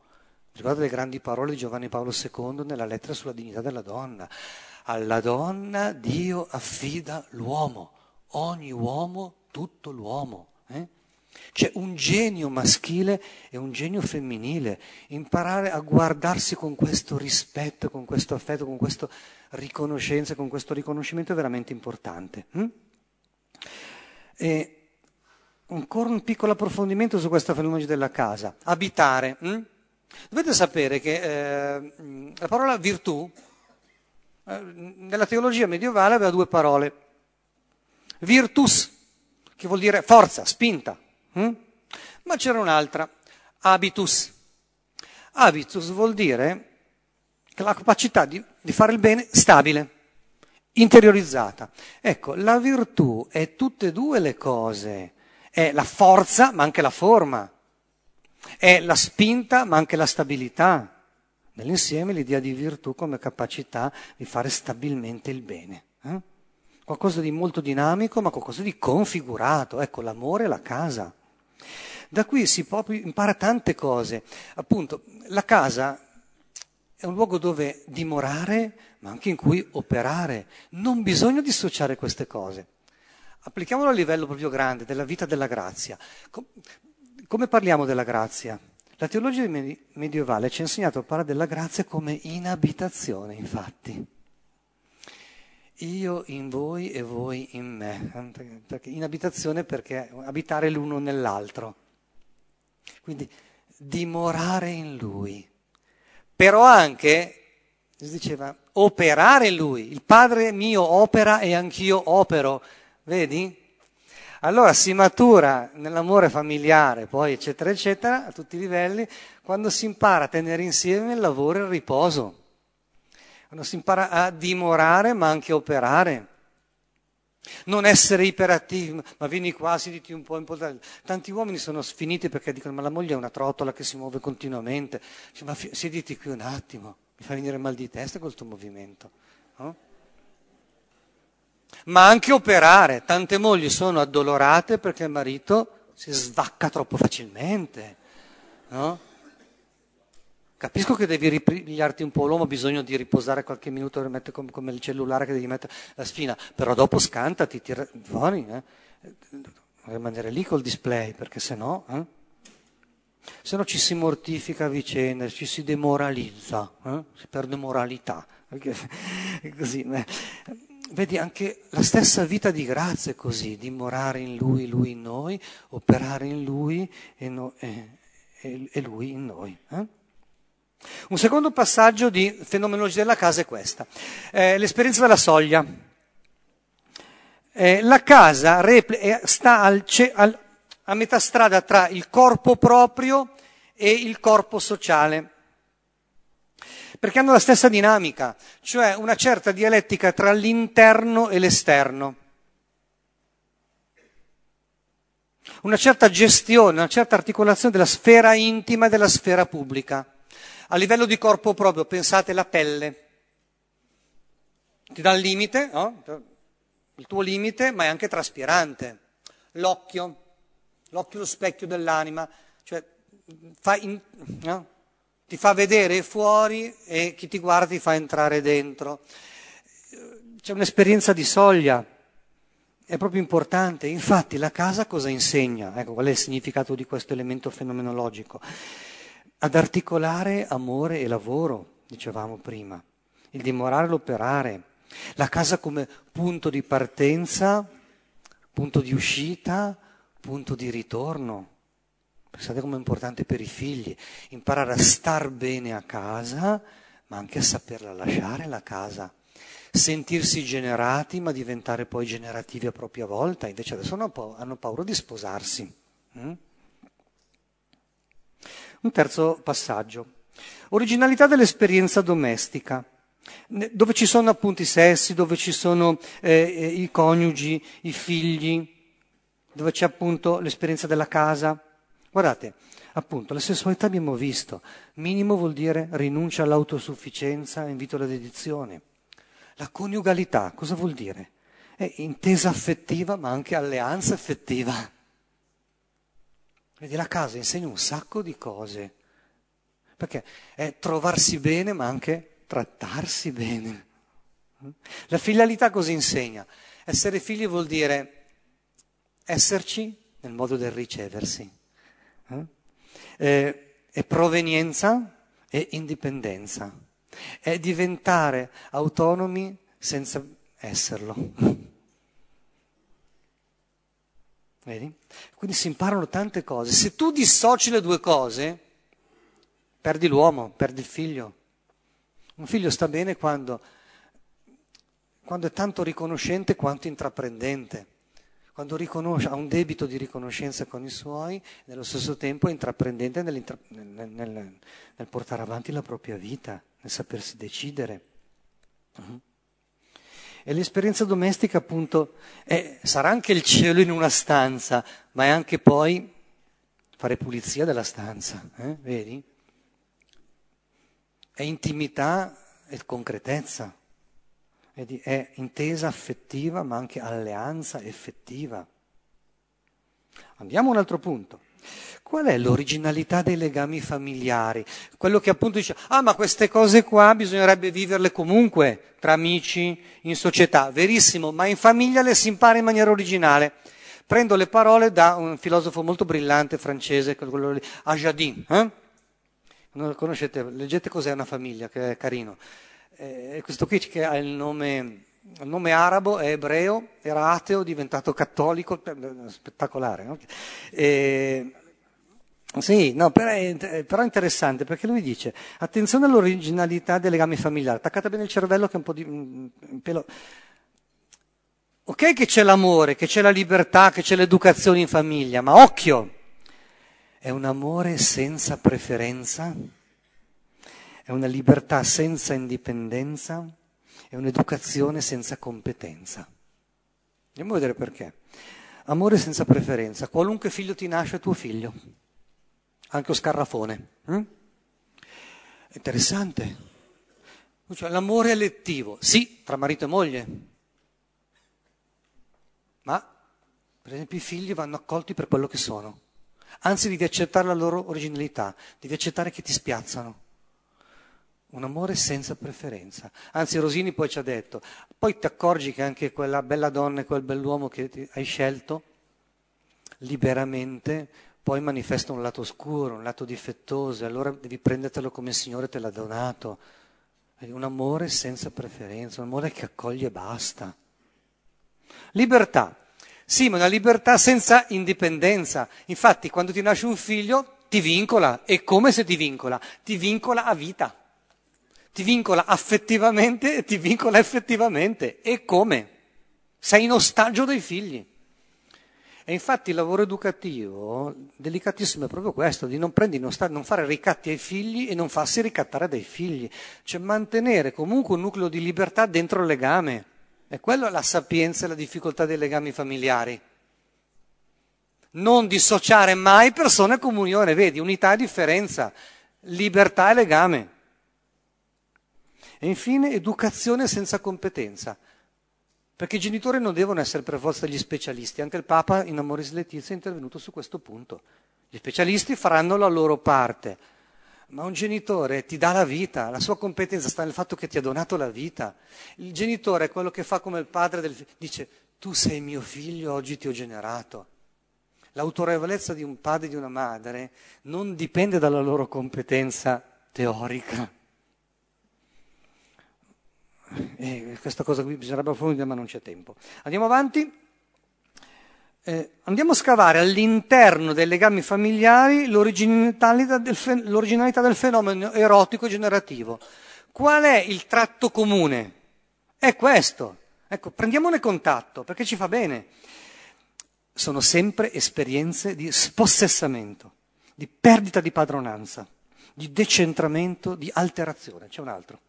Ricordate le grandi parole di Giovanni Paolo II nella lettera sulla dignità della donna. Alla donna Dio affida l'uomo, ogni uomo, tutto l'uomo. Eh? C'è un genio maschile e un genio femminile. Imparare a guardarsi con questo rispetto, con questo affetto, con questa riconoscenza, con questo riconoscimento è veramente importante. Hm? E ancora un piccolo approfondimento su questa fenomeno della casa. Abitare. Hm? Dovete sapere che eh, la parola virtù eh, nella teologia medievale aveva due parole. Virtus, che vuol dire forza, spinta. Hm? Ma c'era un'altra, habitus. Habitus vuol dire la capacità di, di fare il bene stabile, interiorizzata. Ecco, la virtù è tutte e due le cose, è la forza ma anche la forma, è la spinta ma anche la stabilità. Nell'insieme l'idea di virtù come capacità di fare stabilmente il bene. Eh? Qualcosa di molto dinamico ma qualcosa di configurato. Ecco, l'amore e la casa. Da qui si impara tante cose. Appunto, la casa è un luogo dove dimorare, ma anche in cui operare. Non bisogna dissociare queste cose. Applichiamolo a livello proprio grande, della vita della grazia. Come parliamo della grazia? La teologia medievale ci ha insegnato a parlare della grazia come inabitazione, infatti. Io in voi e voi in me. Perché inabitazione perché abitare l'uno nell'altro. Quindi dimorare in lui. Però anche, si diceva, operare in lui. Il Padre mio opera e anch'io opero. Vedi? Allora si matura nell'amore familiare, poi eccetera eccetera, a tutti i livelli, quando si impara a tenere insieme il lavoro e il riposo, quando si impara a dimorare ma anche a operare. Non essere iperattivi, ma vieni qua, siediti un po' importante. Tanti uomini sono sfiniti perché dicono: Ma la moglie è una trottola che si muove continuamente. Dice, ma siediti qui un attimo, mi fa venire mal di testa col tuo movimento. No? Ma anche operare. Tante mogli sono addolorate perché il marito si svacca troppo facilmente. No? Capisco che devi ripigliarti un po' l'uomo, ha bisogno di riposare qualche minuto, come, il cellulare che devi mettere la spina, però dopo scantati, tira fuori, eh? rimanere lì col display, perché se no, eh? se no ci si mortifica a vicenda, ci si demoralizza, eh? si perde moralità. Perché, [laughs] così. Vedi, anche la stessa vita di grazia è così, dimorare in Lui, Lui in noi, operare in Lui e, no, e, e Lui in noi. Eh? Un secondo passaggio di fenomenologia della casa è questa, eh, l'esperienza della soglia. Eh, la casa repl- sta al, al, a metà strada tra il corpo proprio e il corpo sociale, perché hanno la stessa dinamica, cioè una certa dialettica tra l'interno e l'esterno. Una certa gestione, una certa articolazione della sfera intima e della sfera pubblica. A livello di corpo proprio, pensate la pelle. Ti dà il limite, no? il tuo limite, ma è anche traspirante. L'occhio, l'occhio è lo specchio dell'anima, cioè fa in, no? Ti fa vedere fuori e chi ti guarda ti fa entrare dentro. C'è un'esperienza di soglia, è proprio importante. Infatti la casa cosa insegna? Ecco, qual è il significato di questo elemento fenomenologico? ad articolare amore e lavoro, dicevamo prima, il dimorare e l'operare, la casa come punto di partenza, punto di uscita, punto di ritorno. Pensate com'è importante per i figli imparare a star bene a casa, ma anche a saperla lasciare la casa. Sentirsi generati, ma diventare poi generativi a propria volta. Invece adesso hanno paura di sposarsi. Mm? Un terzo passaggio. Originalità dell'esperienza domestica, dove ci sono appunto i sessi, dove ci sono eh, eh, i coniugi, i figli, dove c'è appunto l'esperienza della casa. Guardate, appunto, la sessualità abbiamo visto, minimo vuol dire rinuncia all'autosufficienza, invito alla dedizione. La coniugalità, cosa vuol dire? È intesa affettiva, ma anche alleanza affettiva. Vedi, la casa insegna un sacco di cose, perché è trovarsi bene ma anche trattarsi bene. La filialità cosa insegna? Essere figli vuol dire esserci nel modo del riceversi. Eh? È provenienza e indipendenza. È diventare autonomi senza esserlo. [laughs] Vedi? Quindi si imparano tante cose. Se tu dissoci le due cose, perdi l'uomo, perdi il figlio. Un figlio sta bene quando, quando è tanto riconoscente quanto intraprendente, quando ha un debito di riconoscenza con i suoi, nello stesso tempo è intraprendente nel, nel, nel, portare avanti la propria vita, nel sapersi decidere. Uh-huh. E l'esperienza domestica appunto è, sarà anche il cielo in una stanza, ma è anche poi fare pulizia della stanza, eh? vedi? è intimità e concretezza, è intesa affettiva ma anche alleanza effettiva. Andiamo a un altro punto. Qual è l'originalità dei legami familiari? Quello che appunto dice, ah ma queste cose qua bisognerebbe viverle comunque, tra amici, in società. Verissimo, ma in famiglia le si impara in maniera originale. Prendo le parole da un filosofo molto brillante francese, quello lì, Ajadin. Eh? non lo conoscete, leggete cos'è una famiglia, che è carino. Eh, questo qui che ha il nome, il nome, arabo, è ebreo, era ateo, diventato cattolico, spettacolare. No? E, sì, no, però è, però è, interessante perché lui dice, attenzione all'originalità dei legami familiari, attaccate bene il cervello che è un po' di un pelo... Ok che c'è l'amore, che c'è la libertà, che c'è l'educazione in famiglia, ma occhio! È un amore senza preferenza, è una libertà senza indipendenza, è un'educazione senza competenza. Andiamo a vedere perché. Amore senza preferenza. Qualunque figlio ti nasce è tuo figlio, anche lo scarrafone. Hm? Interessante. Cioè, l'amore elettivo, sì, tra marito e moglie, ma per esempio i figli vanno accolti per quello che sono anzi devi accettare la loro originalità, devi accettare che ti spiazzano. Un amore senza preferenza. Anzi, Rosini poi ci ha detto, poi ti accorgi che anche quella bella donna e quel bell'uomo che hai scelto liberamente poi manifesta un lato oscuro, un lato difettoso, e allora devi prendertelo come il Signore te l'ha donato. Un amore senza preferenza, un amore che accoglie e basta. Libertà. Sì, ma una libertà senza indipendenza. Infatti, quando ti nasce un figlio, ti vincola. E come se ti vincola? Ti vincola a vita. Ti vincola affettivamente e ti vincola effettivamente. E come? Sei in ostaggio dei figli. E infatti il lavoro educativo, delicatissimo, è proprio questo, di non, prendi, non, non fare ricatti ai figli e non farsi ricattare dai figli. Cioè mantenere comunque un nucleo di libertà dentro il legame. E quello è la sapienza e la difficoltà dei legami familiari. Non dissociare mai persone e comunione, vedi, unità e differenza, libertà e legame. E infine educazione senza competenza. Perché i genitori non devono essere per forza degli specialisti, anche il Papa in Amoris Letizia è intervenuto su questo punto. Gli specialisti faranno la loro parte, ma un genitore ti dà la vita, la sua competenza sta nel fatto che ti ha donato la vita. Il genitore è quello che fa come il padre del figlio, dice tu sei mio figlio, oggi ti ho generato. L'autorevolezza di un padre e di una madre non dipende dalla loro competenza teorica. E questa cosa qui bisognerebbe approfondire, ma non c'è tempo. Andiamo avanti. Eh, andiamo a scavare all'interno dei legami familiari l'originalità del, fe- l'originalità del fenomeno erotico generativo. Qual è il tratto comune? È questo. Ecco, prendiamone contatto perché ci fa bene. Sono sempre esperienze di spossessamento, di perdita di padronanza, di decentramento, di alterazione. C'è un altro.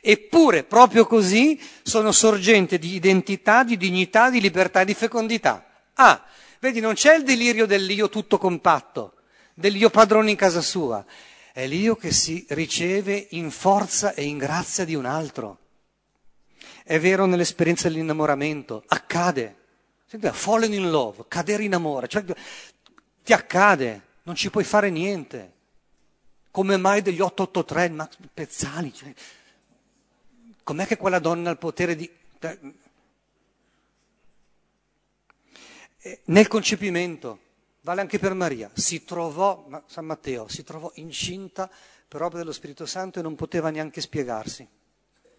Eppure, proprio così, sono sorgente di identità, di dignità, di libertà di fecondità. Ah, vedi, non c'è il delirio dell'io tutto compatto, dell'io padrone in casa sua, è l'io che si riceve in forza e in grazia di un altro. È vero nell'esperienza dell'innamoramento, accade. Senti, fallen in love, cadere in amore, cioè, ti accade, non ci puoi fare niente. Come mai degli 883, Max Pezzali? Cioè, Com'è che quella donna ha il potere di... E, nel concepimento, vale anche per Maria, si trovò, San Matteo, si trovò incinta per opera dello Spirito Santo e non poteva neanche spiegarsi.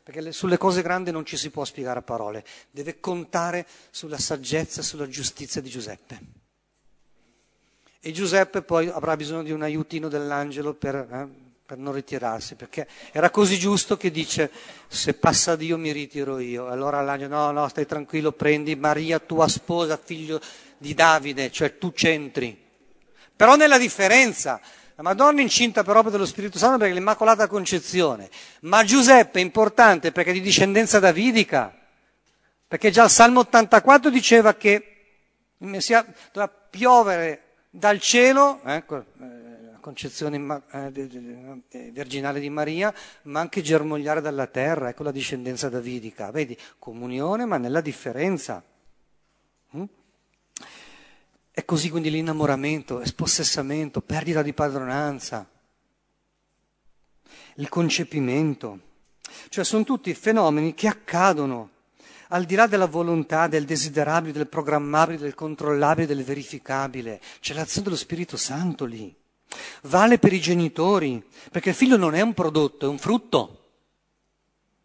Perché le, sulle cose grandi non ci si può spiegare a parole, deve contare sulla saggezza, sulla giustizia di Giuseppe. E Giuseppe poi avrà bisogno di un aiutino dell'angelo per, eh, per non ritirarsi, perché era così giusto che dice se passa Dio mi ritiro io. Allora l'angelo no, no, stai tranquillo, prendi Maria, tua sposa, figlio di Davide, cioè tu c'entri. Però nella differenza, la Madonna incinta per opera dello Spirito Santo perché è l'Immacolata Concezione, ma Giuseppe è importante perché è di discendenza davidica, perché già il Salmo 84 diceva che il Messia doveva piovere dal cielo, ecco, eh, concezione eh, virginale di Maria, ma anche germogliare dalla terra, ecco la discendenza davidica. Vedi, comunione ma nella differenza. Mm? È così quindi l'innamoramento, spossessamento, perdita di padronanza, il concepimento. Cioè sono tutti fenomeni che accadono al di là della volontà, del desiderabile, del programmabile, del controllabile, del verificabile. C'è l'azione dello Spirito Santo lì. Vale per i genitori, perché il figlio non è un prodotto, è un frutto.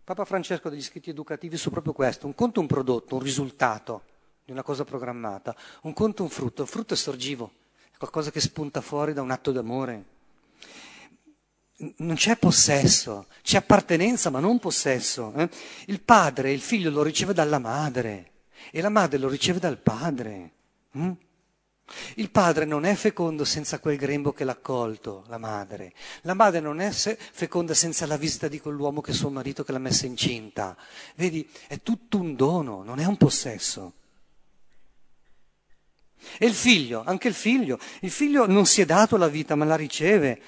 Papa Francesco degli scritti educativi su proprio questo, un conto è un prodotto, un risultato di una cosa programmata, un conto è un frutto, il frutto è sorgivo, è qualcosa che spunta fuori da un atto d'amore. Non c'è possesso, c'è appartenenza ma non possesso. Eh? Il padre, il figlio lo riceve dalla madre e la madre lo riceve dal padre. Mm? Il padre non è fecondo senza quel grembo che l'ha accolto, la madre. La madre non è feconda senza la visita di quell'uomo che è suo marito che l'ha messa incinta. Vedi, è tutto un dono, non è un possesso. E il figlio, anche il figlio, il figlio non si è dato la vita ma la riceve,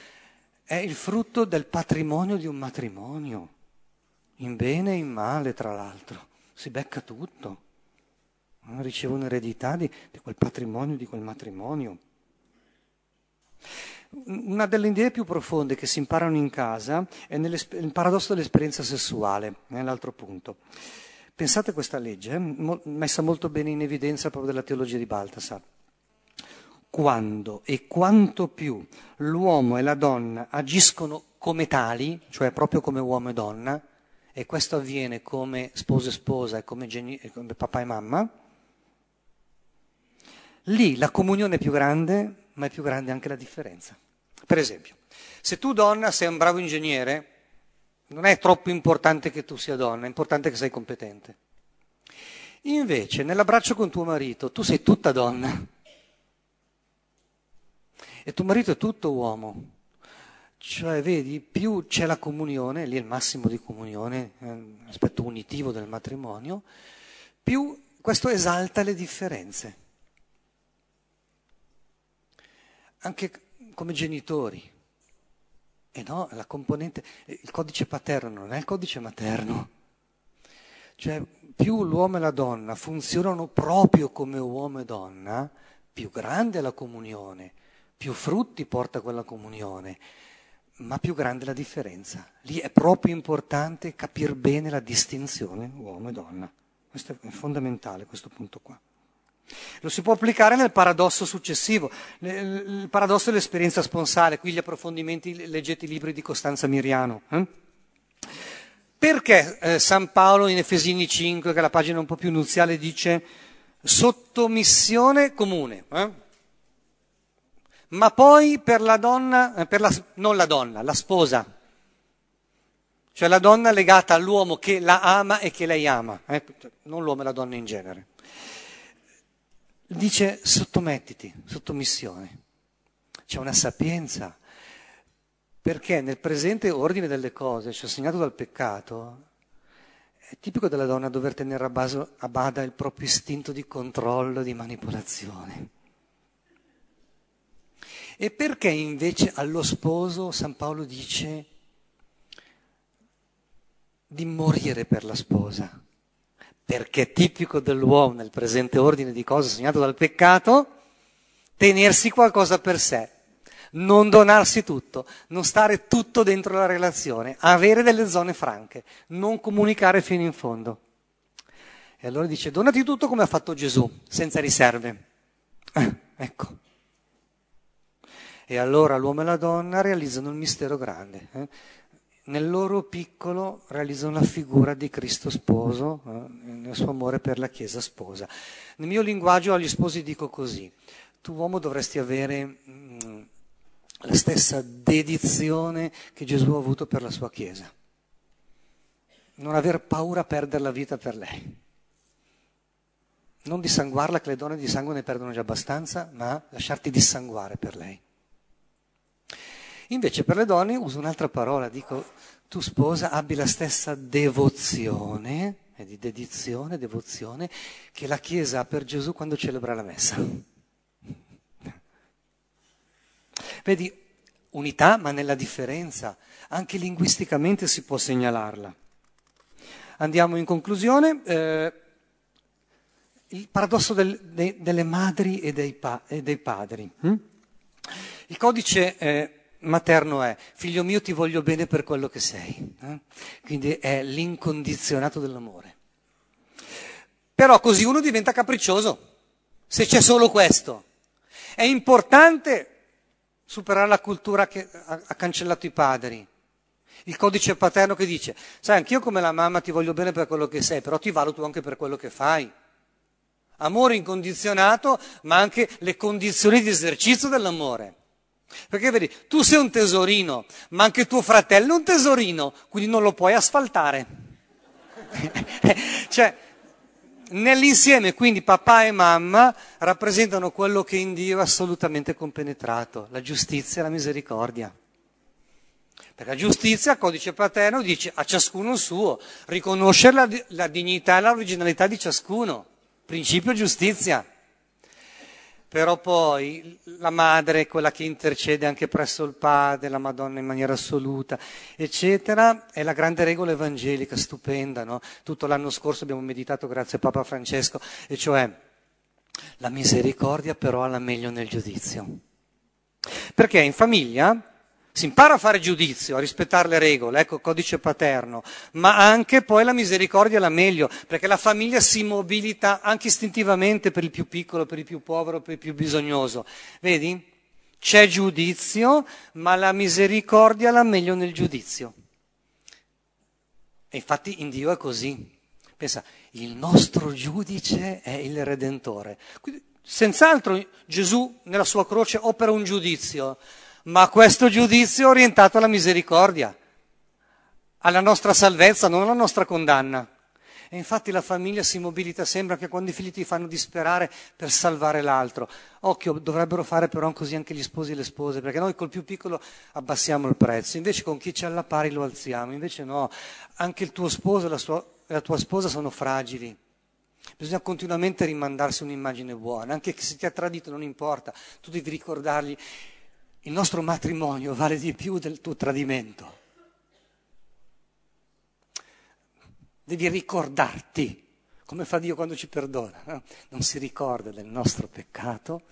è il frutto del patrimonio di un matrimonio, in bene e in male tra l'altro, si becca tutto, riceve un'eredità di, di quel patrimonio, di quel matrimonio. Una delle idee più profonde che si imparano in casa è il paradosso dell'esperienza sessuale, nell'altro punto. Pensate a questa legge, eh, messa molto bene in evidenza proprio della teologia di Baltasar. Quando e quanto più l'uomo e la donna agiscono come tali, cioè proprio come uomo e donna, e questo avviene come sposo e sposa e come, geni- come papà e mamma, lì la comunione è più grande, ma è più grande anche la differenza. Per esempio, se tu donna sei un bravo ingegnere, non è troppo importante che tu sia donna, è importante che sei competente. Invece, nell'abbraccio con tuo marito, tu sei tutta donna. E tuo marito è tutto uomo. Cioè, vedi, più c'è la comunione, lì è il massimo di comunione, l'aspetto unitivo del matrimonio, più questo esalta le differenze. Anche come genitori. E no, la componente, il codice paterno non è il codice materno. Cioè, più l'uomo e la donna funzionano proprio come uomo e donna, più grande è la comunione, più frutti porta quella comunione, ma più grande la differenza. Lì è proprio importante capire bene la distinzione uomo e donna. Questo è fondamentale, questo punto qua. Lo si può applicare nel paradosso successivo, il paradosso dell'esperienza sponsale, qui gli approfondimenti, leggete i libri di Costanza Miriano. Eh? Perché eh, San Paolo in Efesini 5, che è la pagina un po' più nuziale, dice sottomissione comune? Eh? Ma poi per la donna, eh, per la, non la donna, la sposa, cioè la donna legata all'uomo che la ama e che lei ama, eh? non l'uomo e la donna in genere dice sottomettiti, sottomissione. C'è una sapienza, perché nel presente ordine delle cose, cioè segnato dal peccato, è tipico della donna dover tenere a, base, a bada il proprio istinto di controllo, di manipolazione. E perché invece allo sposo San Paolo dice di morire per la sposa? Perché è tipico dell'uomo nel presente ordine di cose segnato dal peccato, tenersi qualcosa per sé, non donarsi tutto, non stare tutto dentro la relazione, avere delle zone franche, non comunicare fino in fondo. E allora dice, donati tutto come ha fatto Gesù, senza riserve. Eh, ecco. E allora l'uomo e la donna realizzano il mistero grande. Eh? Nel loro piccolo realizzano la figura di Cristo sposo, eh? nel suo amore per la Chiesa sposa. Nel mio linguaggio agli sposi dico così, tu uomo dovresti avere mh, mm, la stessa dedizione che Gesù ha avuto per la sua Chiesa. Non aver paura a perdere la vita per lei. Non dissanguarla, che le donne di sangue ne perdono già abbastanza, ma lasciarti dissanguare per lei. Invece per le donne uso un'altra parola, dico tu sposa abbi la stessa devozione, è di dedizione, devozione, che la Chiesa ha per Gesù quando celebra la messa. Vedi, unità ma nella differenza, anche linguisticamente si può segnalarla. Andiamo in conclusione. Eh, il paradosso del, de, delle madri e dei, pa, e dei padri. Hm? Il codice eh, materno è figlio mio ti voglio bene per quello che sei, eh? quindi è l'incondizionato dell'amore. Però così uno diventa capriccioso, se c'è solo questo. È importante superare la cultura che ha, cancellato i padri. Il codice paterno che dice, sai, anch'io come la mamma ti voglio bene per quello che sei, però ti valuto anche per quello che fai. Amore incondizionato, ma anche le condizioni di esercizio dell'amore. Perché vedi, tu sei un tesorino, ma anche tuo fratello è un tesorino, quindi non lo puoi asfaltare. [laughs] cioè, nell'insieme, quindi papà e mamma rappresentano quello che in Dio è assolutamente compenetrato, la giustizia e la misericordia. Per la giustizia, codice paterno dice a ciascuno il suo, riconoscere la, la dignità e l'originalità di ciascuno, principio giustizia però poi la madre è quella che intercede anche presso il padre, la Madonna in maniera assoluta, eccetera, è la grande regola evangelica, stupenda, no? Tutto l'anno scorso abbiamo meditato grazie a Papa Francesco, e cioè la misericordia però alla meglio nel giudizio. Perché in famiglia si impara a fare giudizio, a rispettare le regole, ecco, codice paterno, ma anche poi la misericordia la meglio, perché la famiglia si mobilita anche istintivamente per il più piccolo, per il più povero, per il più bisognoso. Vedi? C'è giudizio, ma la misericordia la meglio nel giudizio. E infatti in Dio è così. Pensa, il nostro giudice è il Redentore. Quindi, senz'altro Gesù nella sua croce opera un giudizio, ma questo giudizio è orientato alla misericordia, alla nostra salvezza, non alla nostra condanna. E infatti la famiglia si mobilita sempre anche quando i figli ti fanno disperare per salvare l'altro. Occhio, dovrebbero fare però così anche gli sposi e le spose, perché noi col più piccolo abbassiamo il prezzo, invece con chi c'è alla pari lo alziamo, invece no, anche il tuo sposo e la, sua, la tua sposa sono fragili. Bisogna continuamente rimandarsi un'immagine buona, anche se ti ha tradito non importa, tu devi ricordargli il nostro matrimonio vale di più del tuo tradimento. Devi ricordarti, come fa Dio quando ci perdona. No? Non si ricorda del nostro peccato,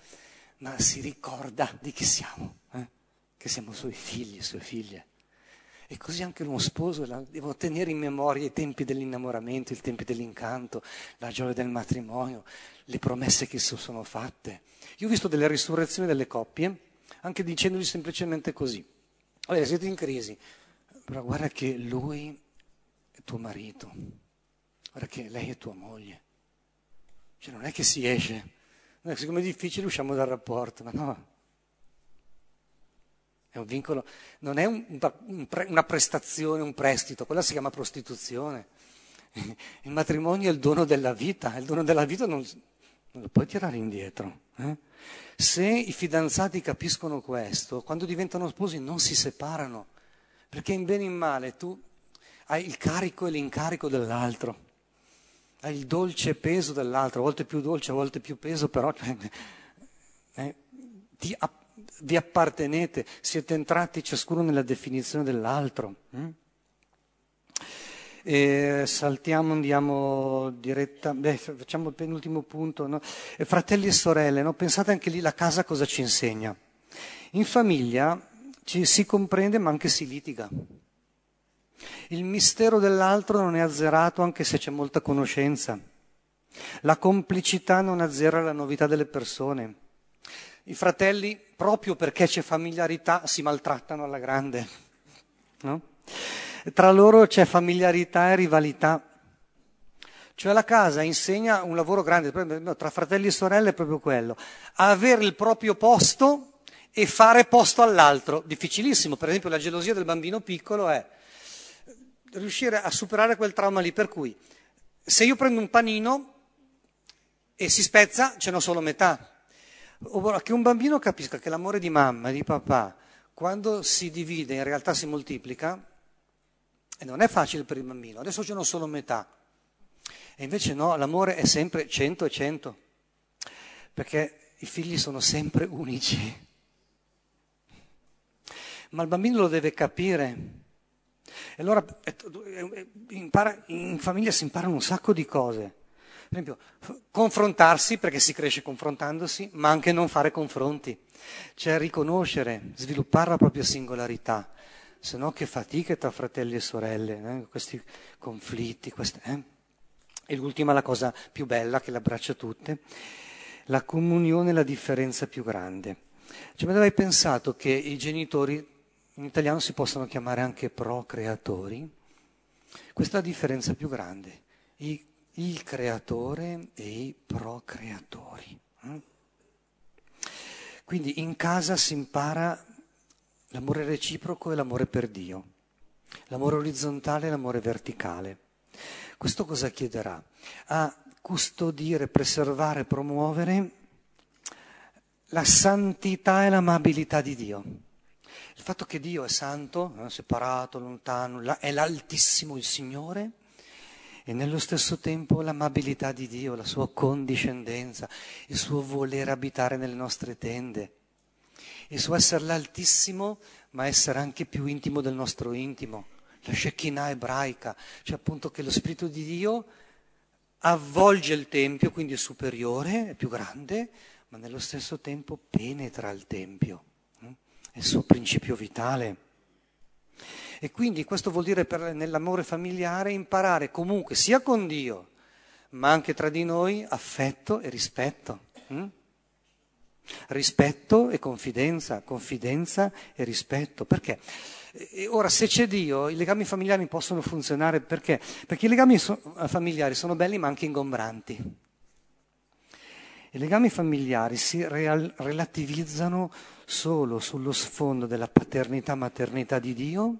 ma si ricorda di chi siamo, eh? che siamo suoi figli sue figlie. E così anche uno sposo devo tenere in memoria i tempi dell'innamoramento, i tempi dell'incanto, la gioia del matrimonio, le promesse che si sono fatte. Io ho visto delle risurrezioni delle coppie anche dicendogli semplicemente così. Allora, siete in crisi, però guarda che lui è tuo marito, guarda che lei è tua moglie. Cioè non è che si esce, siccome è difficile usciamo dal rapporto, ma no. È un vincolo, non è un, un, una prestazione, un prestito, quella si chiama prostituzione. Il matrimonio è il dono della vita, il dono della vita non, non lo puoi tirare indietro. Eh? Se i fidanzati capiscono questo, quando diventano sposi non si separano, perché in bene e in male tu hai il carico e l'incarico dell'altro, hai il dolce peso dell'altro, a volte più dolce, a volte più peso, però cioè, eh, ti, vi appartenete, siete entrati ciascuno nella definizione dell'altro. Hm? E saltiamo, andiamo diretta, beh, facciamo il penultimo punto. No? E fratelli e sorelle, no? pensate anche lì la casa cosa ci insegna. In famiglia ci si comprende ma anche si litiga. Il mistero dell'altro non è azzerato anche se c'è molta conoscenza. La complicità non azzera la novità delle persone. I fratelli, proprio perché c'è familiarità, si maltrattano alla grande. No? Tra loro c'è familiarità e rivalità. Cioè la casa insegna un lavoro grande, tra fratelli e sorelle è proprio quello, avere il proprio posto e fare posto all'altro. Difficilissimo, per esempio la gelosia del bambino piccolo è riuscire a superare quel trauma lì, per cui se io prendo un panino e si spezza, ce n'ho solo metà. Ora, che un bambino capisca che l'amore di mamma e di papà, quando si divide, in realtà si moltiplica, e non è facile per il bambino, adesso ce n'ho solo metà. E invece no, l'amore è sempre 100 e 100, perché i figli sono sempre unici. Ma il bambino lo deve capire. E allora impara, in famiglia si imparano un sacco di cose. Per esempio, confrontarsi perché si cresce confrontandosi, ma anche non fare confronti. Cioè riconoscere, sviluppare la propria singolarità. Se no che fatiche tra fratelli e sorelle, eh? questi conflitti, queste, eh? E l'ultima, la cosa più bella che le abbraccia tutte, la comunione è la differenza più grande. Cioè, ma hai pensato che i genitori in italiano si possono chiamare anche procreatori? Questa è la differenza più grande, I, il creatore e i procreatori. Eh? Quindi in casa si impara l'amore reciproco e l'amore per Dio, l'amore orizzontale e l'amore verticale. Questo cosa chiederà? A custodire, preservare, promuovere la santità e l'amabilità di Dio. Il fatto che Dio è santo, no? separato, lontano, è l'Altissimo, il Signore, e nello stesso tempo l'amabilità di Dio, la sua condiscendenza, il suo voler abitare nelle nostre tende, il suo essere l'Altissimo, ma essere anche più intimo del nostro intimo la Shekinah ebraica, cioè appunto che lo Spirito di Dio avvolge il Tempio, quindi è superiore, è più grande, ma nello stesso tempo penetra il Tempio, hm? è il suo principio vitale. E quindi questo vuol dire per, nell'amore familiare imparare comunque sia con Dio, ma anche tra di noi affetto e rispetto. Rispetto e confidenza, confidenza e rispetto. Perché? Ora, se c'è Dio, i legami familiari possono funzionare perché? Perché i legami so- familiari sono belli ma anche ingombranti. I legami familiari si real- relativizzano solo sullo sfondo della paternità-maternità di Dio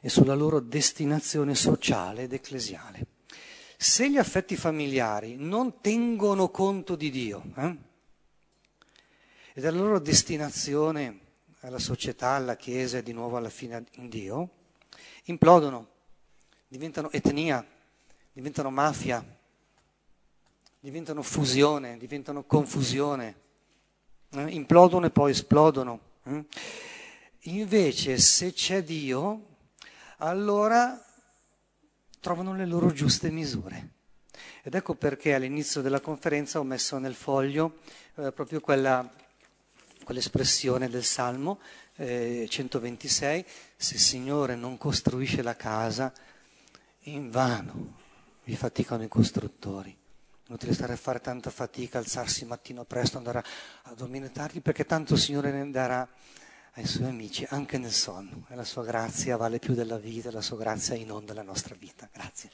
e sulla loro destinazione sociale ed ecclesiale. Se gli affetti familiari non tengono conto di Dio eh, e della loro destinazione alla società, alla Chiesa e di nuovo alla fine in Dio, implodono, diventano etnia, diventano mafia, diventano fusione, diventano confusione, eh? implodono e poi esplodono. Eh? Invece se c'è Dio, allora trovano le loro giuste misure. Ed ecco perché all'inizio della conferenza ho messo nel foglio eh, proprio quella quell'espressione del Salmo eh, 126, se il Signore non costruisce la casa, in vano vi faticano i costruttori. Inutile stare a fare tanta fatica, alzarsi mattino presto, andare a dormire tardi, perché tanto il Signore ne darà ai suoi amici anche nel sonno. E la sua grazia vale più della vita, la sua grazia inonda la nostra vita. Grazie.